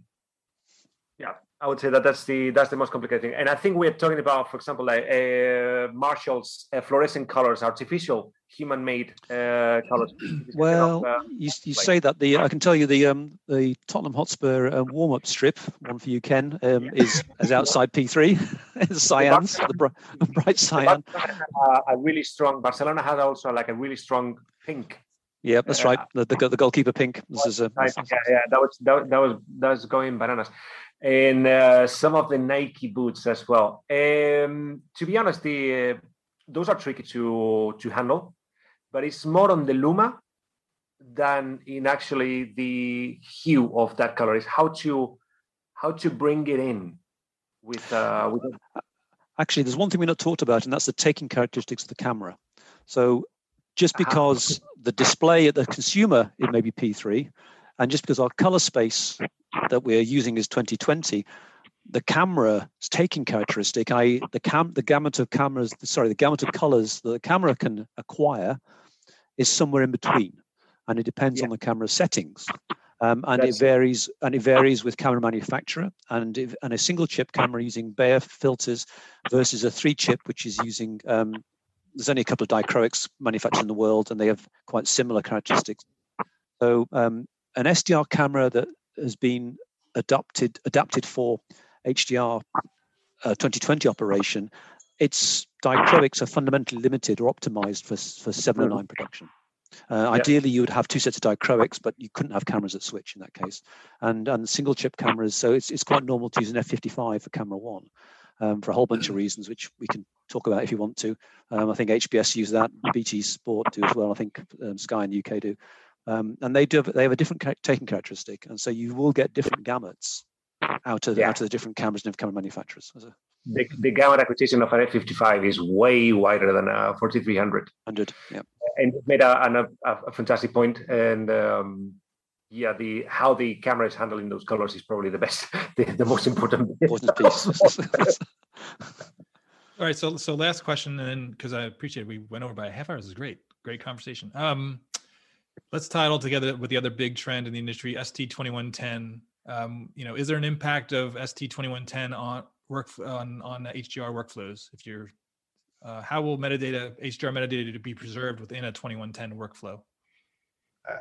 I would say that that's the that's the most complicated thing. And I think we're talking about, for example, like uh, Marshall's uh, fluorescent colors, artificial human-made uh, colors. Well, uh, you, you say that the I can tell you the um, the Tottenham Hotspur uh, warm-up strip, one for you, Ken, um, yeah. is is outside P3, cyans, the br- bright cyan. Uh, a really strong. Barcelona had also like a really strong pink. Yeah, that's right. The, the, the goalkeeper pink. This is a, yeah, yeah, that was that, that was that was going bananas and uh, some of the Nike boots as well. Um, to be honest, the uh, those are tricky to to handle, but it's more on the Luma than in actually the hue of that color. Is how to how to bring it in with uh, with. Actually, there's one thing we're not talked about, and that's the taking characteristics of the camera. So, just uh-huh. because the display at the consumer it may be P3, and just because our color space that we're using is 2020, the camera's taking characteristic, i.e., the cam the gamut of cameras, sorry, the gamut of colors that the camera can acquire is somewhere in between. And it depends yeah. on the camera settings. Um, and That's it varies and it varies with camera manufacturer and if, and a single chip camera using Bayer filters versus a three chip which is using um, there's only a couple of dichroics manufactured in the world and they have quite similar characteristics so um, an SDR camera that has been adapted adapted for HDR uh, 2020 operation, its dichroics are fundamentally limited or optimized for, for 709 production. Uh, yep. Ideally, you would have two sets of dichroics, but you couldn't have cameras that switch in that case. And and single chip cameras, so it's it's quite normal to use an f55 for camera one, um, for a whole bunch of reasons, which we can talk about if you want to. Um, I think HBS use that, BT Sport do as well. I think um, Sky in the UK do. Um, and they do they have a different taking characteristic, and so you will get different gamuts out of yeah. out of the different cameras and camera manufacturers. The, the gamut acquisition of an F55 is way wider than a 4300. 100, yeah. And made a, a, a fantastic point, and um, yeah, the how the camera is handling those colors is probably the best, the, the most important, important piece. All right, so so last question, and then because I appreciate it, we went over by a half hour. This is great, great conversation. Um, let's tie it all together with the other big trend in the industry, ST2110. Um, you know, is there an impact of ST2110 on work on on HDR workflows? If you're, uh, how will metadata HDR metadata be preserved within a 2110 workflow?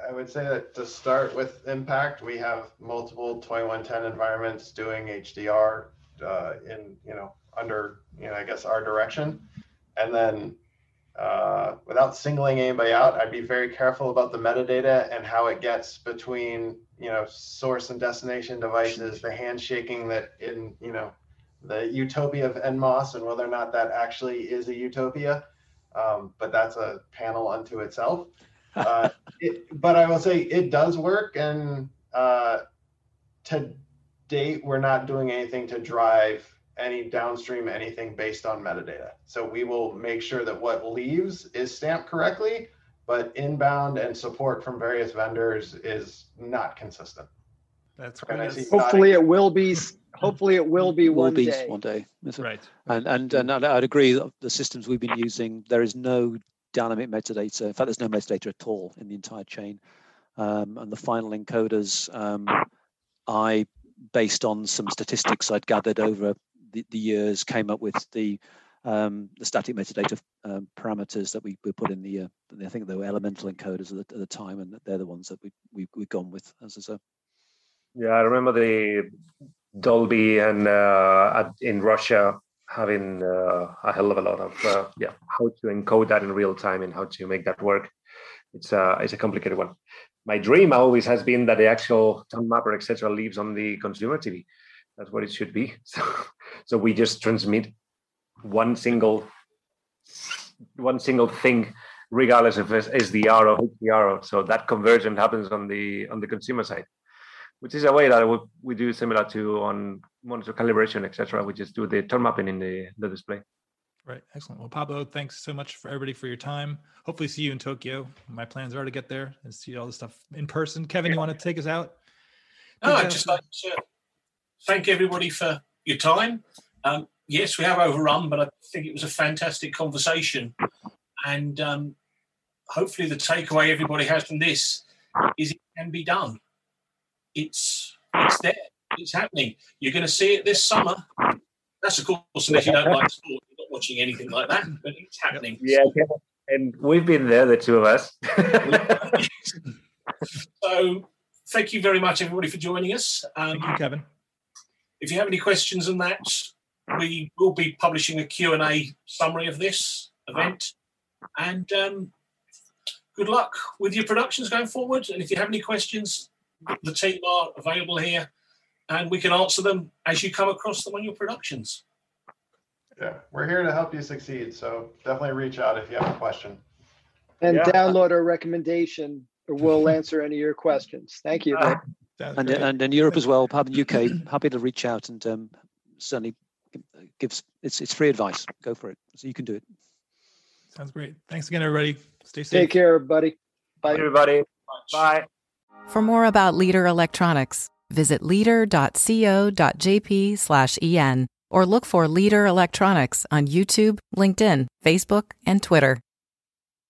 I would say that to start with impact, we have multiple 2110 environments doing HDR uh, in you know under you know I guess our direction, and then uh, without singling anybody out, I'd be very careful about the metadata and how it gets between you know source and destination devices, the handshaking that in you know the utopia of NMOS and whether or not that actually is a utopia. Um, but that's a panel unto itself. Uh, it, but I will say it does work, and uh, to date, we're not doing anything to drive any downstream anything based on metadata. So we will make sure that what leaves is stamped correctly, but inbound and support from various vendors is not consistent. That's And I great. see- Hopefully it will be, hopefully it will be Will one be day. one day. Yes. Right. And and and I'd I'd agree that the systems we've been using, there is no dynamic metadata. In fact, there's no metadata at all in the entire chain. Um, and the final encoders, um, I, based on some statistics I'd gathered over the, the years, came up with the um, the static metadata um, parameters that we, we put in the, uh, I think they were elemental encoders at the, at the time, and they're the ones that we, we, we've gone with as, a Yeah, I remember the Dolby and uh, in Russia having uh, a hell of a lot of uh, yeah how to encode that in real time and how to make that work. It's a it's a complicated one. My dream always has been that the actual tone mapper etc. lives on the consumer TV. That's what it should be. So so we just transmit one single one single thing regardless if it's SDR or HDR. So that conversion happens on the on the consumer side which is a way that we, we do similar to on monitor calibration, etc. We just do the tone mapping in the, the display. Right. Excellent. Well, Pablo, thanks so much for everybody for your time. Hopefully see you in Tokyo. My plans are to get there and see all the stuff in person. Kevin, you want to take us out? No, I'd just like to thank everybody for your time. Um, yes, we have overrun, but I think it was a fantastic conversation. And um, hopefully, the takeaway everybody has from this is it can be done. It's it's there. It's happening. You're going to see it this summer. That's of course, unless you don't like sport, you're not watching anything like that. But it's happening. Yeah, and we've been there, the two of us. so, thank you very much, everybody, for joining us. Um, Thank you, Kevin. If you have any questions on that, we will be publishing a Q&A summary of this event. And um, good luck with your productions going forward. And if you have any questions, the team are available here and we can answer them as you come across them on your productions. Yeah, we're here to help you succeed. So definitely reach out if you have a question. And Yeah. download our recommendation. or We'll answer any of your questions. Thank you. Uh, Sounds and great. and in Europe as well, Pub and UK, happy to reach out and um, certainly gives it's it's free advice. Go for it. So you can do it. Sounds great. Thanks again, everybody. Stay safe. Take care, everybody. Bye. Everybody, bye. For more about Leader Electronics, visit leader.co.jp/en or look for Leader Electronics on YouTube, LinkedIn, Facebook, and Twitter.